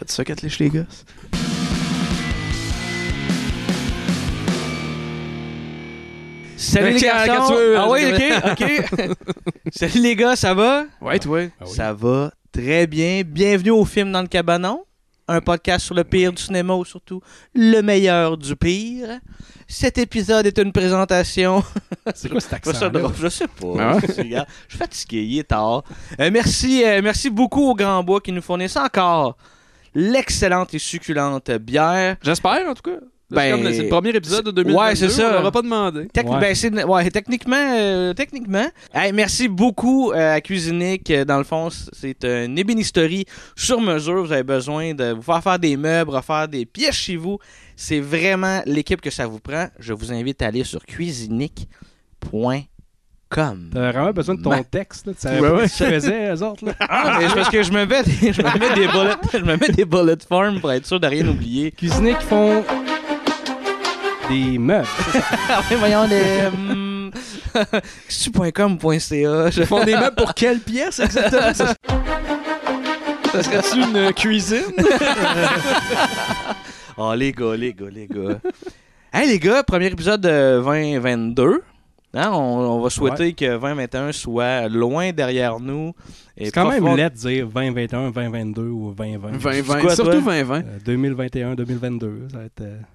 Faites ça, les gosses. Salut les garçons! tu veux, ah oui, ok, ok. Salut les gars, ça va? Ouais, toi. Ah oui. Ça va très bien. Bienvenue au film dans le cabanon. Un podcast sur le pire du cinéma ou surtout le meilleur du pire. Cet épisode est une présentation. C'est quoi cet accent je sais pas. Ah Je suis fatigué, il est tard. Euh, merci, euh, merci beaucoup au Grand Bois qui nous fournissent encore l'excellente et succulente bière. J'espère, en tout cas. C'est Ben, c'est le premier épisode de 2022. ouais, c'est ça. On l'aura pas demandé. Ouais. ben, ouais, techniquement, euh, techniquement. Hey, merci beaucoup euh, à Cuisinique. Euh, Dans le fond, c'est une ébénisterie sur mesure. Vous avez besoin de vous faire faire des meubles, refaire des pièces chez vous. C'est vraiment l'équipe que ça vous prend. Je vous invite à aller sur cuisinique.com. T'avais vraiment besoin de ton texte, là. Tu savais Ouais, ouais. ce qu'ils faisaient, eux autres, là. Ah, mais parce que je me mets des, je me mets des bullet, je me mets des bullet forms pour être sûr de rien oublier. Cuisiniers qui font des meubles. Ah oui, voyons les. hum, Stu.com.ca. Je- Ils font des meubles pour quelle pièce exactement? ça, ça serait-tu une cuisine? Oh, les gars, les gars, les gars. hey, les gars, premier épisode de 2022. Hein, on, on va souhaiter que 2021 soit loin derrière nous. C'est quand même laid de dire 2021, 2022 ou 2020. 2020. quoi, Surtout toi? 2020. Euh, 2021, 2022, ça va être, euh, ça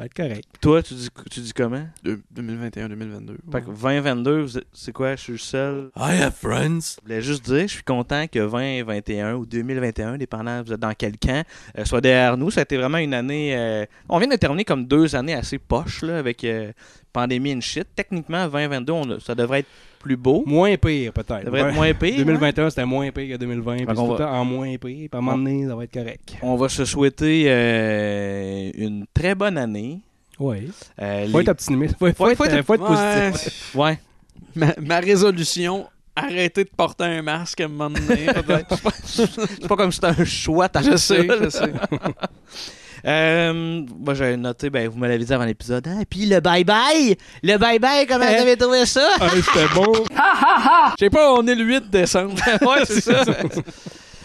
va être correct. Toi, tu dis, tu dis comment? De- 2021, 2022. Fait que 2022, vous êtes- c'est quoi? Je suis le seul. I have friends. Je voulais juste dire, je suis content que 2021 ou 2021, dépendant vous êtes dans quel camp, euh, soit derrière nous. Ça a été vraiment une année. euh, on vient de terminer comme deux années assez poches là, avec euh, pandémie and shit. Techniquement, 2022, on a- ça devrait être plus beau. Moins pire, peut-être. Ça devrait être moins pire. hein? 2021, c'était moins pire que 2020. Puis c'est qu'on tout le va- temps en moins pire. Puis à un moment donné, ça va être correct. On va se souhaiter euh, une très bonne année. Oui. Euh, Faut les- être optimiste. Faut, faut faut être- faut être Ouais. positif. Ouais. Ma, ma résolution, arrêter de porter un masque à un moment donné, peut-être. C'est pas comme si c'était un choix, t'as je sais, je sais. Euh, moi, j'avais noté, ben, vous me l'avez dit avant l'épisode. Ah, puis le bye-bye! Le bye-bye, comment vous avez trouvé ça? Ah, c'était bon. Je sais pas, on est le 8 décembre. ouais, c'est ça.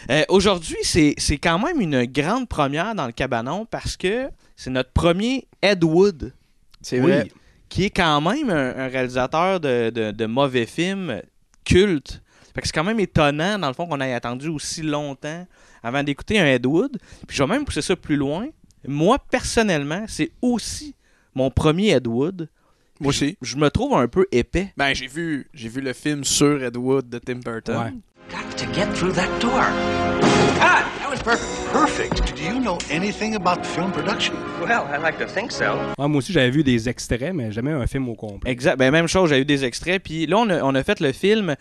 Euh, Aujourd'hui, c'est c'est quand même une grande première dans le cabanon parce que c'est notre premier Ed Wood, C'est Oui. vrai. qui est quand même un, un réalisateur de, de- de mauvais films cultes. Fait que c'est quand même étonnant, dans le fond, qu'on ait attendu aussi longtemps avant d'écouter un Ed Wood. Puis je vais même pousser ça plus loin. Moi, personnellement, c'est aussi mon premier Ed Wood. Moi aussi. Je me trouve un peu épais. Ben, j'ai vu, j'ai vu le film sur Ed Wood de Tim Burton. Ouais. Got to get through that door. That was perfect. Perfect. Do you know anything about film production? Well, I like to think so. Moi aussi, j'avais vu des extraits, mais jamais un film au complet. Exact. Ben, même chose, j'ai eu des extraits. Puis là, on a, on a fait le film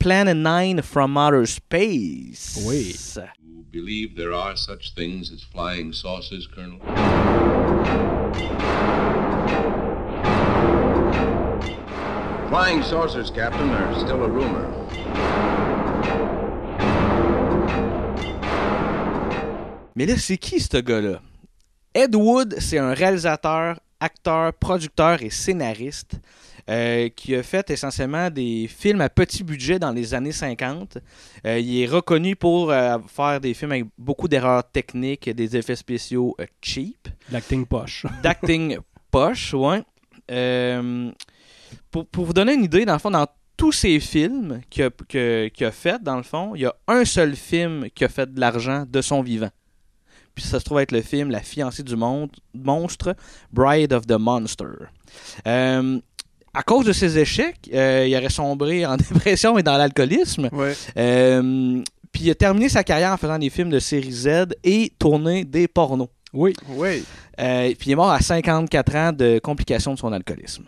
Planet 9 from Outer Space. Oui. You believe there are such things as flying saucers, Colonel? Flying saucers, Captain, are still a rumor. Mais là, c'est qui ce gars-là? Ed Wood, c'est un réalisateur, acteur, producteur et scénariste euh, qui a fait essentiellement des films à petit budget dans les années 50. Euh, il est reconnu pour euh, faire des films avec beaucoup d'erreurs techniques et des effets spéciaux cheap. L'acting poche. d'acting poche. Euh, pour, pour vous donner une idée, dans le fond, dans tous ces films qu'il a, que- a fait, dans le fond, il y a un seul film qui a fait de l'argent de son vivant. Puis ça se trouve être le film La fiancée du monde, monstre, Bride of the Monster. Euh, à cause de ses échecs, euh, il aurait sombré en dépression et dans l'alcoolisme. Ouais. Euh, puis il a terminé sa carrière en faisant des films de série Z et tourné des pornos. Oui. Oui. Euh, puis il est mort à 54 ans de complications de son alcoolisme.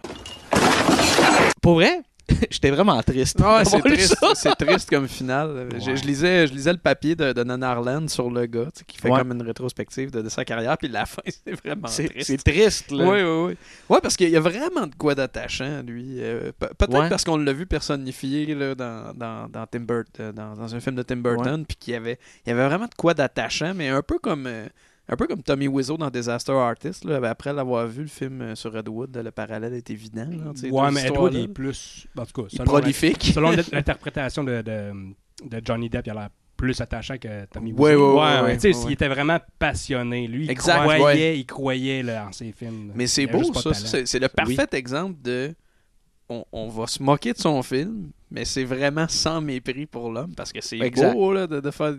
Pour vrai, j'étais vraiment triste. Ouais, c'est triste. ça. C'est triste comme finale. Je, Ouais. je lisais, je lisais le papier de, de Nan Arlen sur le gars, tu sais, qui fait Ouais. comme une rétrospective de, de sa carrière, puis la fin, c'est vraiment C'est triste. c'est triste, là. Oui, oui, oui. Ouais, parce qu'il y a vraiment de quoi d'attachant, lui. Euh, pe- Peut-être parce qu'on l'a vu personnifié là, dans, dans, dans, Tim Burt- euh, dans, dans un film de Tim Burton, puis qu'il y avait, il y avait vraiment de quoi d'attachant, mais un peu comme. euh, un peu comme Tommy Wiseau dans Disaster Artist, là, après l'avoir vu le film euh, sur Redwood, le parallèle est évident. Là, Ouais, mais Edward, histoires-là. il est plus. En tout cas, la- prolifique. selon l'in- l'interprétation de, de, de Johnny Depp, il a l'air plus attachant que Tommy Wiseau. ouais, ouais, ouais. Ouais. il était vraiment passionné. Lui, il Exact, croyait, il croyait là, en ses films. Mais c'est beau, ça. C'est le parfait exemple de. On, on va se moquer de son film, mais c'est vraiment sans mépris pour l'homme parce que c'est beau là, de, de faire.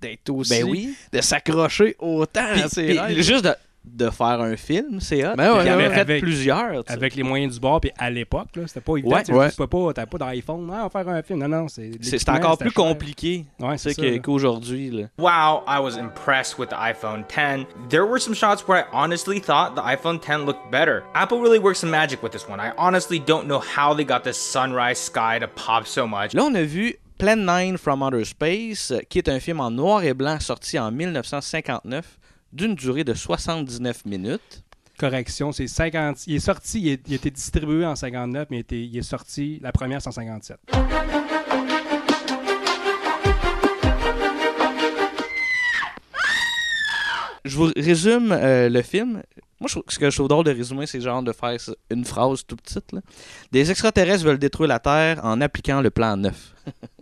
D'être aussi. Ben oui. De s'accrocher autant Puis- à ses puis rêves. juste de, de faire un film, c'est hot. Ben ouais, il en ouais, a ouais. fait Avec- plusieurs. tu sais. Avec les moyens du bord, puis à l'époque, là, c'était pas évident. Ouais. tu Ouais. Peux pas, t'as pas d'iPhone, ah, on va faire un film. Non, non, c'est. C'est encore plus cher. compliqué qu'aujourd'hui. là. Wow, I was impressed with the iPhone 10. There were some shots where I honestly thought the iPhone 10 looked better. Apple really works some magic with this one. I honestly don't know how they got this sunrise sky to pop so much. Là, on a vu Plan 9 from Outer Space, euh, qui est un film en noir et blanc sorti en 1959 d'une durée de 79 minutes. Correction, c'est 50. Il est sorti, il, est- il a été distribué en 59, mais il, était- il est sorti la première c'est en 57. Je vous résume euh, le film. Moi, je ce que je trouve drôle de résumer, c'est genre de faire une phrase tout petite. là. Des extraterrestres veulent détruire la Terre en appliquant le plan 9.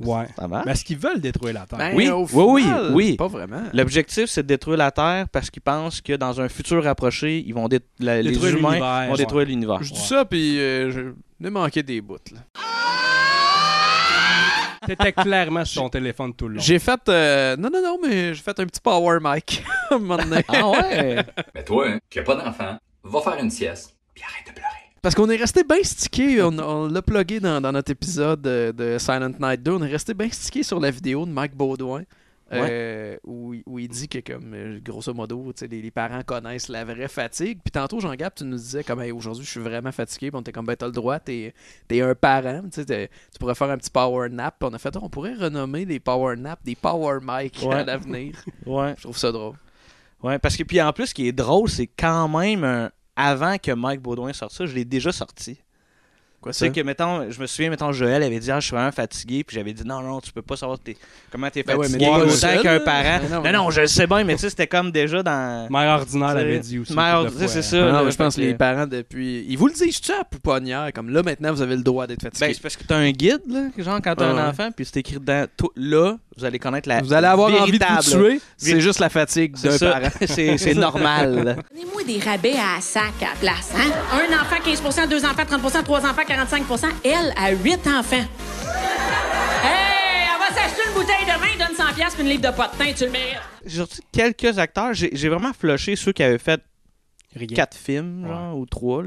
Ouais. Ça marche? Mais est-ce qu'ils veulent détruire la Terre? Ben, Oui, au oui, final, oui. Pas vraiment. L'objectif, c'est de détruire la Terre parce qu'ils pensent que dans un futur rapproché, ils vont dé- la- les Détruire humains l'univers, vont ouais. détruire l'univers. Je dis ça, puis euh, je me manqué des bouts. là. T'étais clairement sur ton téléphone tout le long. J'ai fait. euh, non, non, non, mais j'ai fait un petit power mic à un moment donné. Ah ouais? Mais toi, hein, qui a pas d'enfant, va faire une sieste, puis arrête de pleurer. Parce qu'on est resté bien stické, on, on l'a plugué dans, dans notre épisode de, de Silent Night 2, on est resté bien stické sur la vidéo de Mike Baudouin. euh, où, il- où il dit que comme euh, grosso modo les, les parents connaissent la vraie fatigue. Puis tantôt Jean Gap tu nous disais comme Hey, aujourd'hui je suis vraiment fatigué. Puis on était comme ben t'as le droit t'es es un parent. Tu sais, t'es- tu pourrais faire un petit power nap. Puis on a fait on pourrait renommer les power nap des power mic Ouais. à l'avenir. Ouais. je trouve ça drôle. Ouais, parce que puis en plus, ce qui est drôle, c'est quand même un- avant que Mike Baudouin sorte ça, je l'ai déjà sorti. Quoi Tu ça sais que, mettons, je me souviens, mettons, Joël avait dit, ah, je suis vraiment fatigué, puis j'avais dit, non, non, tu peux pas savoir t'es- comment t'es Ben ouais, fatigué mais autant seul, qu'un parent. Mais non, Non, mais- non, je le sais bien, mais tu sais, c'était comme déjà dans. Mère ordinaire l'avait dit aussi. Mère ordinaire, c'est fois. ça. Ah non, je pense que les parents depuis ils vous le disent-tu à pouponnière comme là maintenant vous avez le droit d'être fatigué Ben, c'est parce que t'as un guide, là, genre quand t'as Ah un ouais. enfant, puis c'est écrit dedans, tout- là, vous allez connaître la. Vous allez avoir envie de vous tuer, c'est juste la fatigue d'un parent. C'est c'est normal. Donnez-moi des rabais à sac à la place, hein? Un enfant, 15% deux enfants, 30% trois enfants, 45 Elle a huit enfants. Hey, elle va s'acheter une bouteille de vin, donne 100 piastres puis une livre de pot de teint, tu le mérites. J'ai sorti quelques acteurs. J'ai vraiment flushé ceux qui avaient fait Rien. quatre films, genre, ou trois.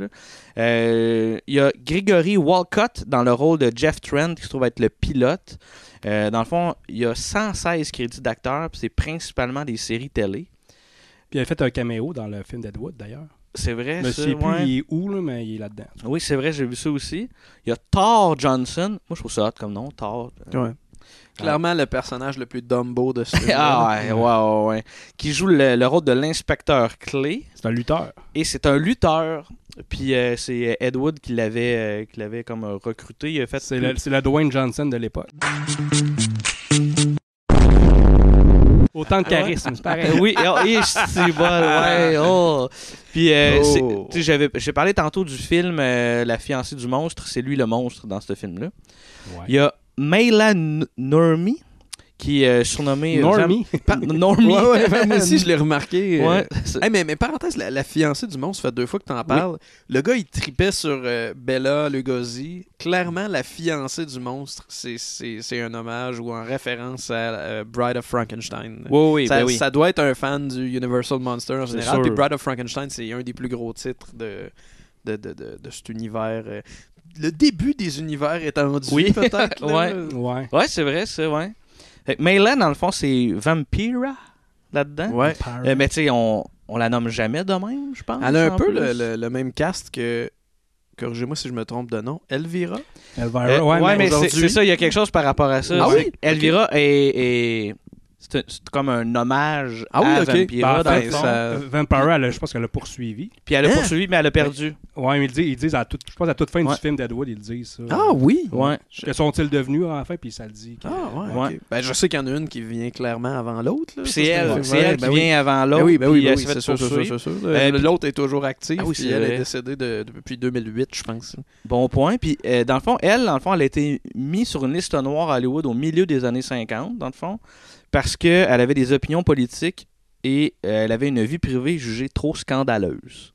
Euh, Il y a Gregory Walcott dans le rôle de Jeff Trent, qui se trouve être le pilote. Euh, dans le fond, il y a 116 crédits d'acteurs, puis c'est principalement des séries télé. Puis il a fait un caméo dans le film d'Edwood, d'ailleurs. C'est vrai, Je sais plus ouais. il est où, là, mais il est là-dedans. Oui, c'est vrai, j'ai vu ça aussi. Il y a Thor Johnson. Moi, je trouve ça hot comme nom, Thor. Euh, Ouais. Clairement le personnage le plus Dumbo de ce film. ah ouais, ouais, ouais, ouais. Qui joue le, le rôle de l'inspecteur clé. C'est un lutteur. Et c'est un lutteur. Puis euh, c'est Ed Wood qui l'avait euh, qui l'avait comme euh, recruté. Il a fait C'est c'est le Dwayne Johnson de l'époque. Autant de Ah charisme, c'est pareil. Oui, oh, et c'est bon, ouais, oh. Puis, euh, Oh. c'est- tu sais, j'avais, j'ai parlé tantôt du film euh, La fiancée du monstre. C'est lui le monstre dans ce film-là. Ouais. Il y a Mayla N- Normie, qui est euh, Normie? Vam- Normie. Ouais, ouais, moi aussi je l'ai remarqué. euh. Ouais, Hey, mais, mais parenthèse, la, la fiancée du monstre, ça fait deux fois que t'en parles. Le gars, il tripait sur euh, Bella Lugosi. Clairement, la fiancée du monstre, c'est- c'est c'est un hommage ou en référence à euh, Bride of Frankenstein. Oui, oui, ça, ben oui. ça doit être un fan du Universal Monster en général. Puis Bride of Frankenstein, c'est un des plus gros titres de, de, de, de, de cet univers. euh. Le début des univers étendus, Oui. peut-être. Ouais. Ouais. Ouais, c'est vrai, c'est ouais. Fait que Mayla, dans le fond, c'est Vampira là-dedans. Ouais. Euh, mais tu sais, on, on la nomme jamais de même, je pense. Elle a un peu le, le- le même cast que. Corrigez-moi si je me trompe de nom. Elvira? Elvira, Euh, ouais, ouais, mais mais c'est ça, il y a quelque chose par rapport à ça. Ah oui? Elvira est, est- C'est comme un hommage Ah oui, à ok. Vampira, Ben, en dans fait, le fond. ça- Euh, Vampire, elle a- je pense qu'elle a poursuivi. Puis elle a Hein? poursuivi, mais elle a perdu. Ouais, mais ils disent, ils disent à toute, je pense à toute fin Ouais. du film d'Edward, ils le disent ça. Ah oui? Ouais. Que sont-ils devenus à la fin, puis ça le dit. que- Ah ouais, Ouais. ok. Ben, je sais qu'il y en a une qui vient clairement avant l'autre. c'est elle, c'est elle ben qui oui. vient avant Ben l'autre. oui, ben oui, ben oui, s'est fait c'est sûr, c'est sûr. Euh, puis- L'autre est toujours active, Ah oui, puis elle est décédée de- depuis 2008, je pense. Bon point. Puis, euh, dans le fond, elle, dans le fond, elle a été mise sur une liste noire à Hollywood au milieu des années 50, dans le fond, parce qu'elle avait des opinions politiques et euh, elle avait une vie privée jugée trop scandaleuse.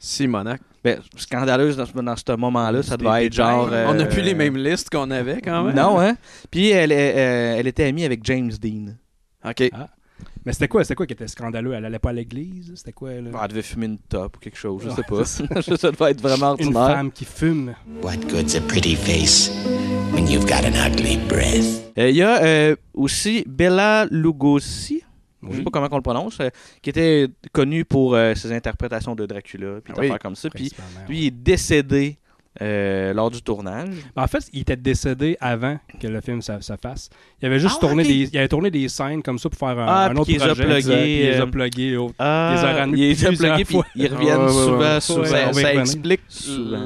Simonac. Ben, scandaleuse dans, ce- dans ce moment-là, ça devait être genre. On n'a euh, plus les mêmes listes qu'on avait quand même. Non, hein? Puis, elle, est- euh, elle était amie avec James Dean. OK. Mais c'était quoi, c'était quoi qui était scandaleux? Elle allait pas à l'église? C'était quoi, là? Ah, elle devait fumer une top ou quelque chose, je Ouais, sais pas. ça devait être vraiment Une ordinaire. femme qui fume. What good's a pretty face when you've got an ugly breath? Euh, Il y a euh, aussi Bella Lugosi, je sais Oui. pas comment on le prononce, euh, qui était connu pour euh, ses interprétations de Dracula, puis Ah oui, comme ça. Puis lui il est décédé euh, lors du tournage. Ben, en fait, il était décédé avant que le film se, se fasse. Il avait juste Ah, tourné des, il avait tourné des scènes comme ça pour faire un, Ah, un autre les a projet. puis il les a euh, plugués Ah, les a il plugué, puis fois. ils reviennent Ouais, ouais, souvent, ouais. souvent. Ouais, Ça, explique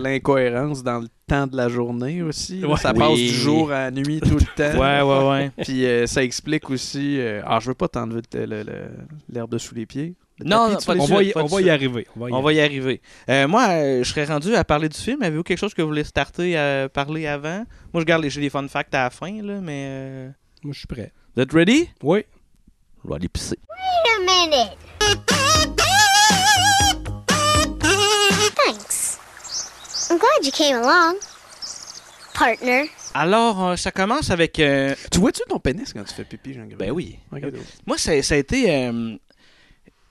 l'incohérence dans le temps de la journée aussi. Ouais. Ça Oui. passe du jour à la nuit tout le temps. Ouais, ouais, ouais. Puis euh, ça explique aussi. euh, ah, je veux pas t'enlever le- le- le- l'herbe de sous les pieds. Non, tapis non, pas les de On va, y, pas on va y arriver. On va y On va y arriver. Euh, moi, euh, je serais rendu à parler du film. Avez-vous quelque chose que vous voulez starter à parler avant? Moi, je garde les, des fun facts à la fin, là, mais... euh, Moi, je suis prêt. Vous êtes ready? Oui. Je vais aller pisser. Wait a minute. Thanks. I'm glad you came along, partner. Alors, euh, ça commence avec... euh, Tu vois-tu ton pénis quand tu fais pipi, jean Ben oui. Ok, donc. Moi, ça, ça a été...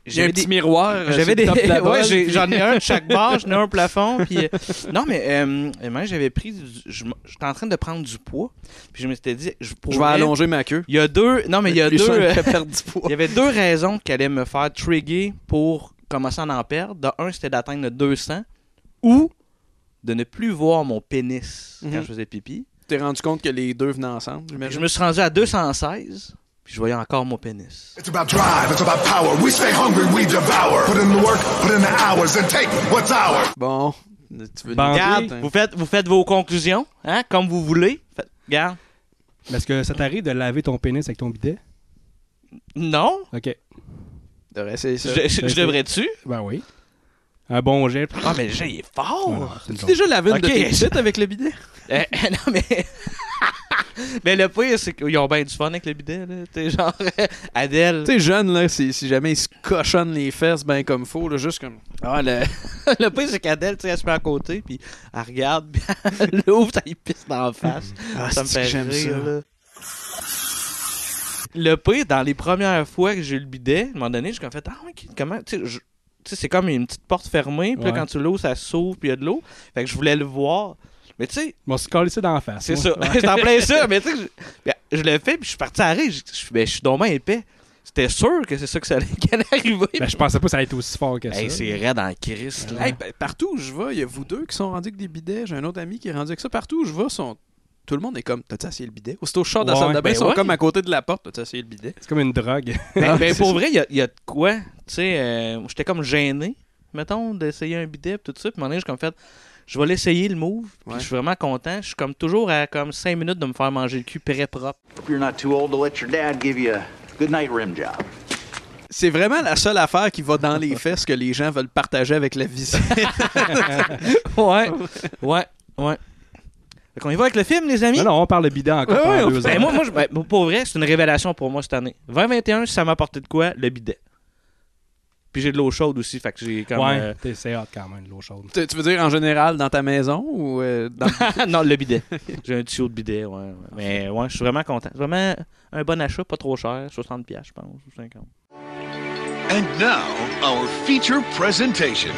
euh, J'ai un petit miroir. euh, J'avais des. ouais, puis- j'en ai un de chaque barre, j'en ai un au plafond. Puis, euh, non, mais euh, moi, j'avais pris. J'étais en train de prendre du poids. Puis je me suis dit, je, Je vais allonger ma queue. Il y a deux. Non, mais il y a deux. euh, il y avait deux raisons qui allaient me faire trigger pour commencer à en perdre. De un, c'était d'atteindre le 200 ou de ne plus voir mon pénis quand Mhm. je faisais pipi. Tu t'es rendu compte que les deux venaient ensemble, je me suis rendu à 216. Puis je voyais encore mon pénis. It's about drive, it's about power. We stay hungry, we devour. Put in the work, put in the hours, and take what's ours. Bon, tu veux Bandé. vous faites, vous faites vos conclusions, hein, comme vous voulez. Faites- regarde. Mais Est-ce que ça t'arrive de laver ton pénis avec ton bidet? Non, OK. devrais essayer je, ça. je- je devrais-tu? Ben oui. Un bon jet. Ah, mais le jet, il est fort! Tu déjà lavé une de tes avec le bidet? Euh, non, mais. mais le pire, c'est qu'ils ont bien du fun avec le bidet, là. T'es genre. Adèle. Tu sais, jeune, là, si, si jamais il se cochonne les fesses ben comme faut, là, juste comme... Ah, le... le pire, c'est qu'Adèle, tu sais, elle se met à côté, puis elle regarde, puis elle l'ouvre, ça lui pisse dans la face. Ah, ça me fait que j'aime rire, ça? là. Le pire, dans les premières fois que j'ai eu le bidet, à un moment donné, j'ai comme fait Ah, ok, comment. Tu sais, je- c'est comme une petite porte fermée, puis là, Ouais. quand tu l'ouvres, ça s'ouvre, puis il y a de l'eau. Fait que je voulais le voir. Mais tu sais, On se coller ça dans la face. c'est ça. C'est en plein ça. Mais tu sais, je, ben, je l'ai fait, puis je suis parti à rire. Je, je, ben, je suis dommage épais. C'était sûr que c'est ça que ça allait qui allait arriver. Ben, je pensais pas que ça allait être aussi fort que ça. Hey, c'est raide en Christ. Hey, ben, partout où je vais, il y a vous deux qui sont rendus avec des bidets. J'ai un autre ami qui est rendu avec ça. Partout où je vais, sont... tout le monde est comme T'as-tu essayé le bidet? Aussitôt je sors de la salle de bain, ils sont ouais. comme à côté de la porte. T'as-tu essayé le bidet? C'est comme une drogue. Ben, pour vrai, il y a, il y a de quoi. Tu sais, euh, j'étais comme gêné, mettons, d'essayer un bidet, pis tout ça. Puis, à un moment donné, j'ai comme fait, je vais l'essayer le move. Puis, Ouais. je suis vraiment content. Je suis comme toujours à comme 5 minutes de me faire manger le cul prêt propre. Hope you're not too old to let your dad give you a good night rim job. C'est vraiment la seule affaire qui va dans les fesses que les gens veulent partager avec la visite. ouais, ouais, ouais. Fait qu'on y va avec le film, les amis? Non, non, on parle de bidet encore Ouais, pendant ouais, deux Ben, ans. moi, moi je- ben, pour vrai, c'est une révélation pour moi cette année. 2021, ça m'a apporté de quoi? Le bidet. Puis j'ai de l'eau chaude aussi, fait que j'ai comme... ouais, euh, t'es- c'est hot quand même, l'eau chaude. tu tu veux dire en général dans ta maison ou euh, dans... non, le bidet. J'ai un tuyau de bidet, ouais. ouais. Mais ouais, je suis vraiment content. C'est Vraiment un bon achat, pas trop cher. 60$, piastres, je pense, ou 50$. And now, our feature presentation.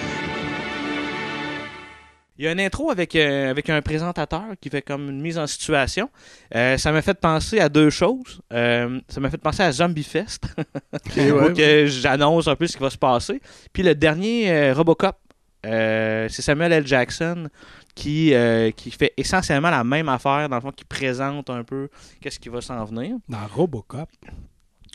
Il y a une intro avec, euh, avec un présentateur qui fait comme une mise en situation. Euh, ça m'a fait penser à deux choses. Euh, ça m'a fait penser à Zombie Fest. ouais, où que j'annonce un peu ce qui va se passer. Puis le dernier Robocop c'est Samuel L. Jackson qui, qui fait essentiellement la même affaire, dans le fond, qui présente un peu qu'est-ce qui va s'en venir. Dans Robocop.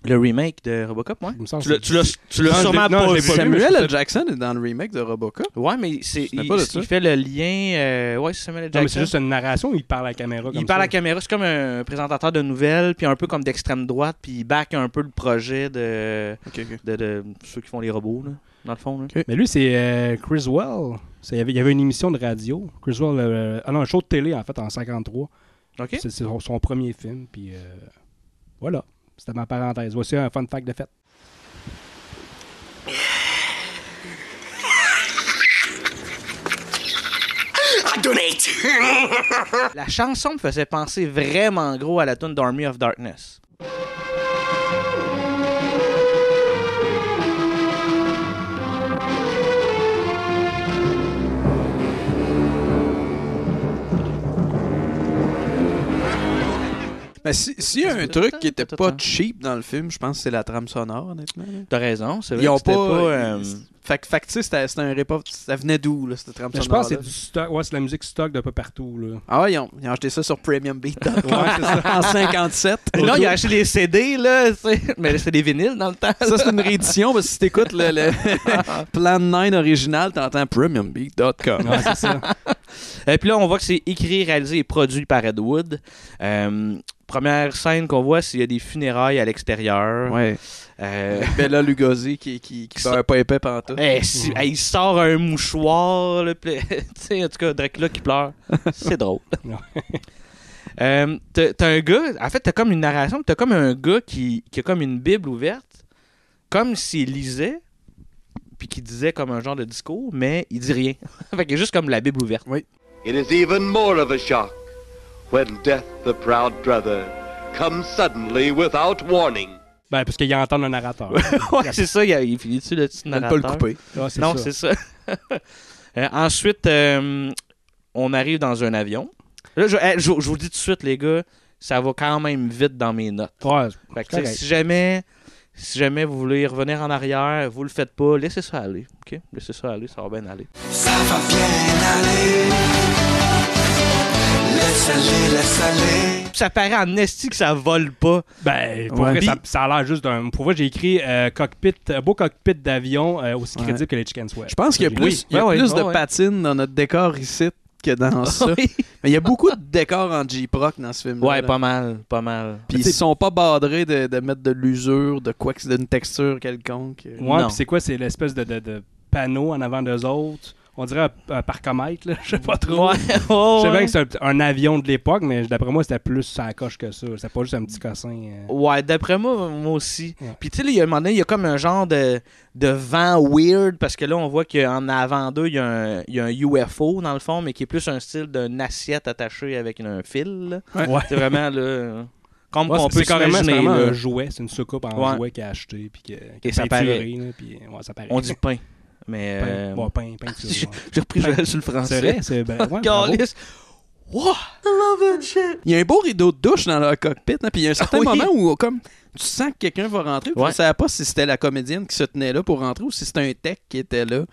Le remake de Robocop, ouais. Tu l'as- sûrement pas vu. Samuel L. Jackson est dans le remake de Robocop. Ouais, mais c'est, il, fait le lien. euh, ouais, c'est Samuel L. Non, mais Jackson. c'est juste une narration ou il parle à la caméra comme il parle à la caméra, c'est comme un présentateur de nouvelles, puis un peu comme d'extrême droite, puis il back un peu le projet de, de, de ceux qui font les robots, là, dans le fond. là. Mais lui, c'est euh, Chris Well. C'est- Il y, avait, il y avait une émission de radio. Chris Well, euh, ah non, un show de télé, en fait, en 53. OK. C'est c'est son, son premier film. Puis euh, voilà. C'était ma parenthèse. Voici un fun fact de fête. I donate. La chanson me faisait penser vraiment gros à la tune d'Army of Darkness. Mais si- s'il y a un truc qui était pas cheap dans le film, je pense que c'est la trame sonore, honnêtement. T'as raison, c'est vrai. Ils ont pas. euh, Fait que, fait que, tu sais, c'était un rip-off. Ça venait d'où, là, cette trame Mais je sonore pense que c'est du stock. Ouais, c'est de la musique stock d'un peu partout. Là. Ah ouais, ils ont, ils ont acheté ça sur Premium Beat Ouais, c'est ça. en 57. Non, il a acheté les CD, là, tu sais. mais c'était des vinyles dans le temps. Ça, c'est une réédition, parce que si t'écoutes le, le Plan 9 original, t'entends premiumbeat.com. Ouais, c'est ça. Et puis là, on voit que c'est écrit, réalisé et produit par Ed Wood. Euh, première scène qu'on voit, c'est qu'il y a des funérailles à l'extérieur. Ouais. Euh, Bella Lugosi qui, qui, qui beurre pas épais pantoute. eh, si- il sort un mouchoir, là, sais, en tout cas, Dracula qui pleure. C'est drôle. Euh, t'as t'as un gars, en fait, t'as comme une narration, t'as comme un gars qui, qui a comme une Bible ouverte, comme s'il lisait, puis qui disait comme un genre de discours, mais il dit rien. fait qu'il est juste comme la Bible ouverte. Oui. It is even more of a shock when death, the proud brother, comes suddenly without warning. Ben, parce qu'il entend un narrateur. ouais, c'est ça, il, a- il finit dessus le petit Faut pas narrateur. le couper. Ouais, non, c'est ça. Euh, ensuite, euh, on arrive dans un avion. Là, je, je- je vous le dis tout de suite, les gars, ça va quand même vite dans mes notes. Ouais, Fait que, si jamais, si jamais vous voulez revenir en arrière, vous le faites pas, laissez ça aller. OK? Laissez ça aller, ça va bien aller. Ça va bien aller. Laisse aller, laisse aller. Ça paraît en esti que ça vole pas. Ben, pour Ouais. vrai, ça, ça a l'air juste d'un. Pour vrai, j'ai écrit euh, cockpit, un beau cockpit d'avion euh, aussi Ouais. crédible que les Chicken Sweat. Je pense qu'il y a plus, il y a Ouais, ouais, plus ouais, de ouais. patines dans notre décor ici que dans ça. Oui. Mais il y a beaucoup de décors en J-Proc dans ce film-là. Ouais, là. pas mal, pas mal. Puis ils sont pas badrés de, de mettre de l'usure, de quoi que d'une texture quelconque. Ouais, Non. puis c'est quoi C'est l'espèce de, de, de panneau en avant d'eux autres? On dirait un, un parcomètre, là. Je sais pas trop. Ouais, Je sais bien que c'est un, un avion de l'époque, mais d'après moi, c'était plus ça coche que ça. C'était pas juste un petit cossin. euh. Ouais, d'après moi, moi aussi. Ouais. Puis tu sais, il y a un moment donné, il y a comme un genre de, de vent weird parce que là, on voit qu'en avant d'eux, il y, a un- il y a un UFO dans le fond, mais qui est plus un style d'une assiette attachée avec un fil. là. Ouais. C'est vraiment là. Comme Ouais, on c'est peut carrément, vraiment un jouet. C'est une soucoupe en jouet qu'il a acheté. Puis que, Et ça paraît. Là, puis, ouais, ça paraît. On dit pain. Mais. pain. euh, Bon, pain, pain, tu j'ai repris Joël sur le français. C'est vrai, c'est ben, ouais, bravo. Calisse. Wow! Il y a un beau rideau de douche dans leur cockpit, hein, puis il y a un certain Oui. moment où comme tu sens que quelqu'un va rentrer, puis Ouais. je savais pas si c'était la comédienne qui se tenait là pour rentrer ou si c'était un tech qui était là.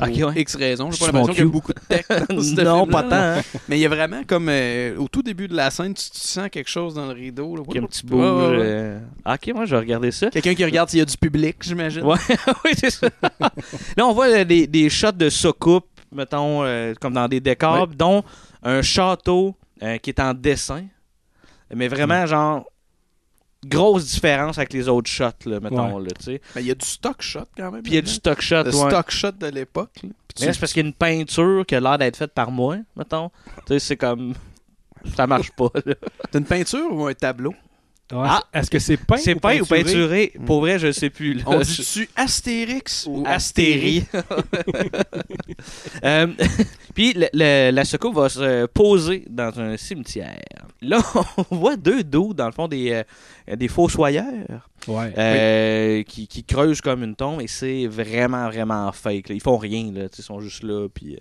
Pour Ok, ouais. X raisons. J'ai pas l'impression qu'il y a beaucoup de tech dans ce non, pas tant. hein. Mais il y a vraiment comme euh, au tout début de la scène, tu, tu sens quelque chose dans le rideau. Là. Il y a un petit bouge. euh, Ok, moi, je vais regarder ça. Quelqu'un qui regarde s'il y a du public, j'imagine. Ouais, oui, c'est ça. Là, on voit euh, des, des shots de soucoupe, mettons, euh, comme dans des décors, dont un château qui est en dessin. Mais Mm. vraiment, genre, grosse différence avec les autres shots, là, mettons, là, tu sais. Mais il y a du stock shot quand même. Puis il y a du stock shot, Le ouais. stock shot de l'époque. là. Là, c'est parce qu'il y a une peinture qui a l'air d'être faite par moi, mettons. Tu sais, c'est comme... Ça marche pas, là. T'as une peinture ou un tableau? Ouais, Ah! Est-ce que c'est peint C'est peint ou peinturé? Pour vrai, je sais plus. là. On dit-tu Astérix ou Astérie. Euh, Puis le- le- la soucoupe va se poser dans un cimetière. Là, on voit deux dos, dans le fond, des, euh, des fossoyeurs Ouais. euh, qui, qui creusent comme une tombe et c'est vraiment, vraiment fake. là. Ils font rien, là. Ils sont juste là. Puis, euh,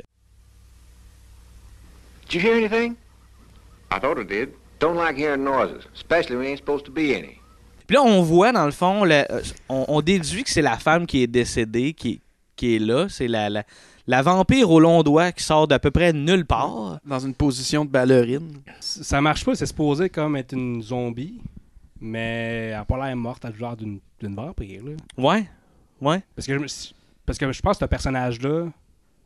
Did you hear anything? I thought I did. Don't like hearing noises, especially when there ain't supposed to be any. Puis là, on voit, dans le fond, la- euh, on, on déduit que c'est la femme qui est décédée qui, qui est là. C'est la, la, la vampire au long doigt qui sort d'à peu près nulle part. Dans une position de ballerine. Ça marche pas, c'est supposé comme être une zombie, mais elle a pas l'air morte, elle a l'air d'une d'une vampire. Là. Ouais, ouais. Parce que je, parce que je pense que ce personnage-là,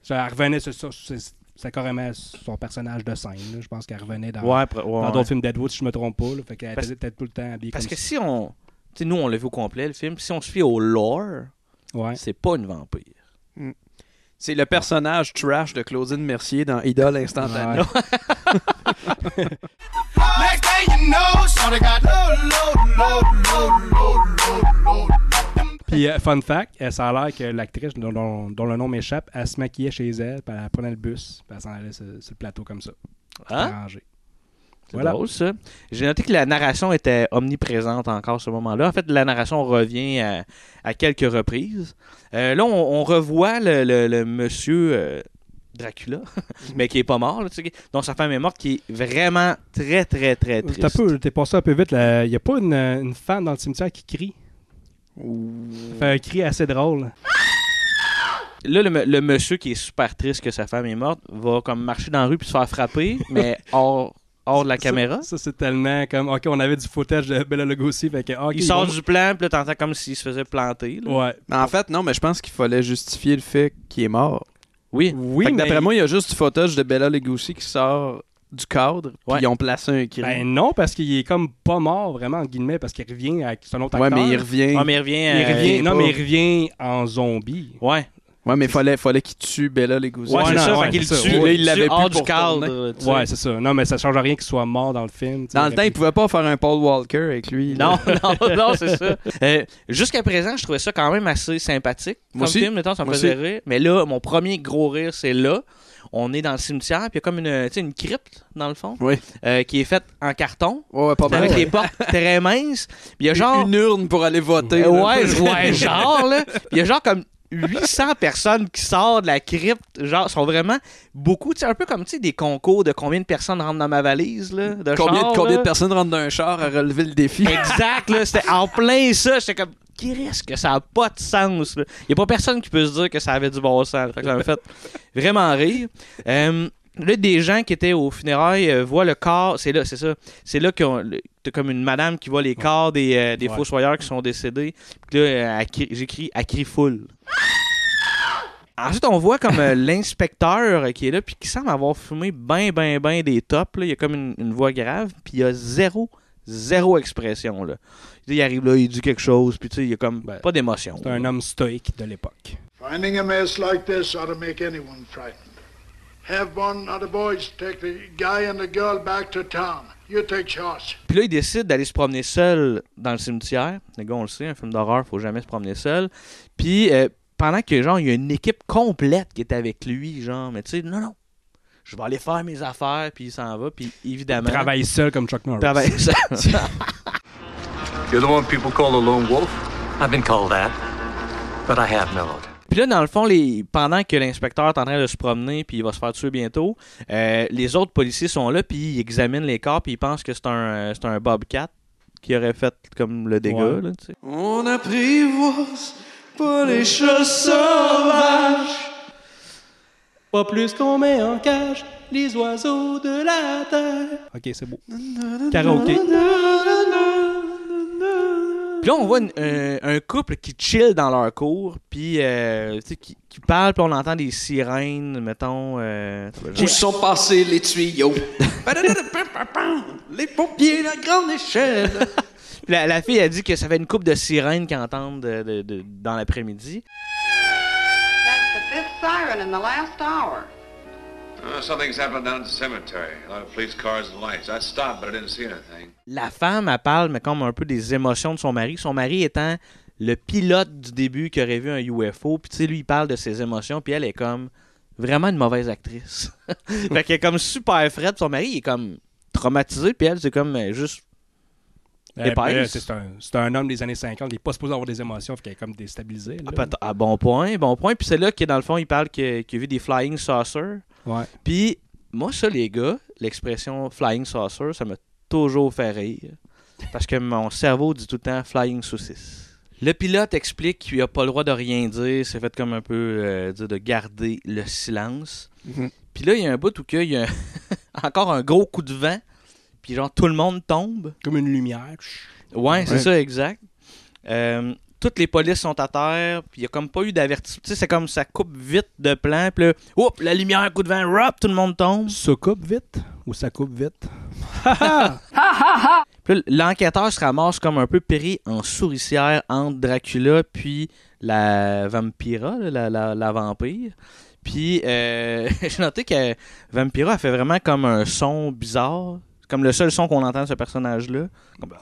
ça elle revenait sur ça. c'est- C'est carrément son personnage de scène. là. Je pense qu'elle revenait dans Ouais, après- ouais, dans ouais. d'autres films Deadwood, si je me trompe pas. Là. Fait qu'elle Parce- était peut-être tout le temps habillée Parce comme que si on. Nous, on l'a vu au complet, le film. Si on se fie au lore, Ouais. c'est pas une vampire. C'est le personnage trash de Claudine Mercier dans Idole instantanée. Puis, euh, fun fact, euh, ça a l'air que l'actrice dont, dont- dont le nom m'échappe, elle se maquillait chez elle, puis elle prenait le bus, puis elle s'en allait sur, sur le plateau comme ça. Arrangé. C'est Voilà. drôle, ça. J'ai noté que la narration était omniprésente encore à ce moment-là. En fait, la narration revient à, à quelques reprises. Euh, là, on, on revoit le, le- le monsieur Dracula, mais qui est pas mort, là, tu sais, dont sa femme est morte, qui est vraiment très, très, très triste. t'es passé un peu vite. Il n'y a pas une, une femme dans le cimetière qui crie? Ça fait un cri assez drôle. Là, le, monsieur qui est super triste que sa femme est morte va comme marcher dans la rue puis se faire frapper, mais hors, hors de la Ça- caméra. Ça, c'est tellement comme. Ok, on avait du footage de Bella Lugosi. Fait que, Il sort bon. du plan, puis là, t'entends comme s'il se faisait planter. là. Ouais. Mais en fait, non, mais je pense qu'il fallait justifier le fait qu'il est mort. Oui. Oui, mais- D'après moi, il y a juste du footage de Bella Lugosi qui sort du cadre, puis Ouais. ils ont placé un cri. Ben non, parce qu'il est comme pas mort, vraiment, en guillemets, parce qu'il revient avec son autre ouais, acteur. mais il revient. Ah, mais il revient. Il euh, non, pas. mais il revient en zombie. Ouais. Ouais, mais il fallait, fallait qu'il tue Bella Lugosi. Ouais, c'est ça. ouais, qu'il c'est ça. tue, Là, il l'avait plus pour cadre. Ouais, c'est ça. Non, mais ça change rien qu'il soit mort dans le film. Dans le temps, aurait il pu- pouvait pas faire un Paul Walker avec lui. là. Non, non, non, c'est ça. Euh, Jusqu'à présent, je trouvais ça quand même assez sympathique. Moi comme aussi. film, mettons, ça me faisait rire. Mais là, mon premier gros rire, c'est là. On est dans le cimetière, puis il y a comme une, une crypte, dans le fond, Oui. euh, qui est faite en carton, Ouais, pas avec les portes très minces. Il y a genre... Une urne pour aller voter. Là. ouais, ouais, genre, là. Il y a genre comme 800 personnes qui sortent de la crypte. Genre, sont vraiment beaucoup. Sais, un peu comme, tu sais, des concours de combien de personnes rentrent dans ma valise, là. De Combien, char, combien là. de personnes rentrent dans un char à relever le défi? Exact, là. C'était en plein ça. J'étais comme, qui risque que ça n'a pas de sens, là. Il n'y a pas personne qui peut se dire que ça avait du bon sens. Fait que ça m'a fait vraiment rire. Euh, Là, des gens qui étaient au funérailles euh, voient le corps. C'est là, c'est ça. C'est là que t'as comme une madame qui voit les corps des, euh, des Ouais. fossoyeurs qui sont décédés. Puis là, euh, elle crie- j'écris à cri full. Ensuite, on voit comme euh, l'inspecteur qui est là, puis qui semble avoir fumé ben, ben, ben des tops. là. Il y a comme une, une voix grave, puis il y a zéro, zéro expression. Là. Il arrive là, il dit quelque chose, puis tu sais, il y a comme pas d'émotion. C'est un homme stoïque de l'époque. Finding a mess like this ought to make anyone frightened. Have one of the boys take the guy and the girl back to town. You take charge. Puis là, il décide d'aller se promener seul dans le cimetière. Les gars, on le sait, un film d'horreur, faut jamais se promener seul. Puis euh, pendant que, genre, il y a une équipe complète qui est avec lui, genre, mais tu sais, non, non, je vais aller faire mes affaires, puis il s'en va, puis évidemment... Il travaille seul comme Chuck Norris. Travaille seul. You're the one people call a lone wolf? I've been called that, but I have mellowed. Puis là, dans le fond, les... pendant que l'inspecteur est en train de se promener, puis il va se faire tuer bientôt, euh, les autres policiers sont là, puis ils examinent les corps, puis ils pensent que c'est un, c'est un Bobcat qui aurait fait comme le dégât, Ouais. là, tu sais. On apprivoise pas les chats sauvages. Pas plus qu'on met en cage les oiseaux de la terre. Ok, c'est beau. Karaoké. Puis là, on voit une- un, un couple qui chill dans leur cour, puis euh, tu sais, qui, qui parle, puis on entend des sirènes, mettons. euh, Où sont passés les tuyaux? les pompiers, la grande échelle. Puis la, la fille a dit que ça fait une couple de sirènes qu'ils entendent de- de- de- dans l'après-midi. That's the fifth siren in the last hour. Uh, something's happened down at the cemetery. A lot of police cars and lights. I stopped, but I didn't see anything. La femme, elle parle, mais comme un peu des émotions de son mari. Son mari étant le pilote du début qui aurait vu un UFO. Puis tu sais, lui, il parle de ses émotions, puis elle est comme vraiment une mauvaise actrice. fait qu'elle est comme super frette. Son mari, il est comme traumatisé, puis elle, c'est comme euh, juste Euh, ben, c'est un, un homme des années 50. Il n'est pas supposé avoir des émotions. Fait qu'il est comme déstabilisé. là. Ah, ah, bon point, bon point. Puis c'est là que dans le fond, il parle qu'il qu'il a vu des flying saucers. Ouais. Puis moi, ça, les gars, l'expression flying saucer, ça m'a toujours fait rire. Parce que mon cerveau dit tout le temps flying saucisse. Le pilote explique qu'il a pas le droit de rien dire. C'est fait comme un peu euh, de garder le silence. Mhm. Puis là, il y a un bout où il y a encore un gros coup de vent. Puis genre, tout le monde tombe. Comme une lumière. Ouais, c'est Ouais. ça, exact. Euh, toutes les polices sont à terre, puis il n'y a comme pas eu d'avertissement. Tu sais, c'est comme ça coupe vite de plan, puis là, oups, la lumière, coup de vent, rap, tout le monde tombe. Ça coupe vite ou ça coupe vite? L'enquêteur se ramasse comme un peu péri en souricière entre Dracula puis la vampira, la, la, la vampire. Puis euh, j'ai noté que Vampira a fait vraiment comme un son bizarre. Comme le seul son qu'on entend de ce personnage-là. Comme-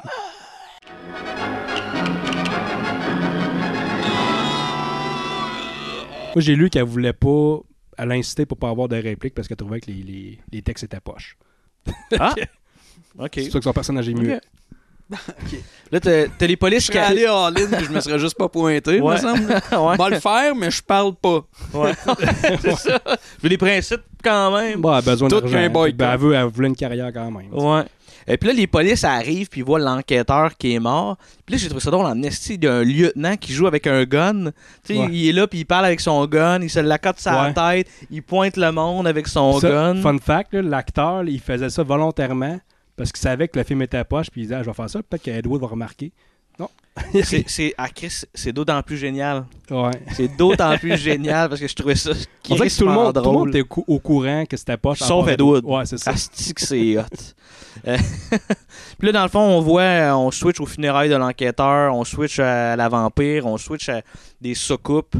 Moi, j'ai lu qu'elle voulait pas. Elle a incité pour pas avoir de réplique parce qu'elle trouvait que les, les, les textes étaient poches. Ah! Ok. C'est ça que son personnage est mieux. Ok. Là, t'as les polices Je qui allé en ligne puis je me serais juste pas pointé, Ouais. me semble. Ouais. Va le faire, mais je parle pas. Ouais. c'est ça. Je veux les principes quand même. Bon, elle a besoin Tout qu'un boy Ben, elle, veut, elle voulait une carrière quand même. Ouais. Et puis là, les polices arrivent, puis ils voient l'enquêteur qui est mort. Puis là, j'ai trouvé ça drôle en esti. Il y a un lieutenant qui joue avec un gun. Tu sais, Ouais. il est là, puis il parle avec son gun, il se l'accote sa Ouais. tête, il pointe le monde avec son Ça, gun. Fun fact, l'acteur, il faisait ça volontairement parce qu'il savait que le film était poche, puis il disait ah, Je vais faire ça, peut-être qu'Edward va remarquer. Non. C'est, ah, Chris, c'est d'autant plus génial. Ouais. C'est d'autant plus génial parce que je trouvais ça On dirait que tout le monde, tout le monde drôle. était au, cou- au courant que c'était poche. à Sauf Edward. Ouais, c'est ça. C'est hot. Euh, Puis là, dans le fond, on voit, on switch aux funérailles de l'enquêteur, on switch à la vampire, on switch à des soucoupes.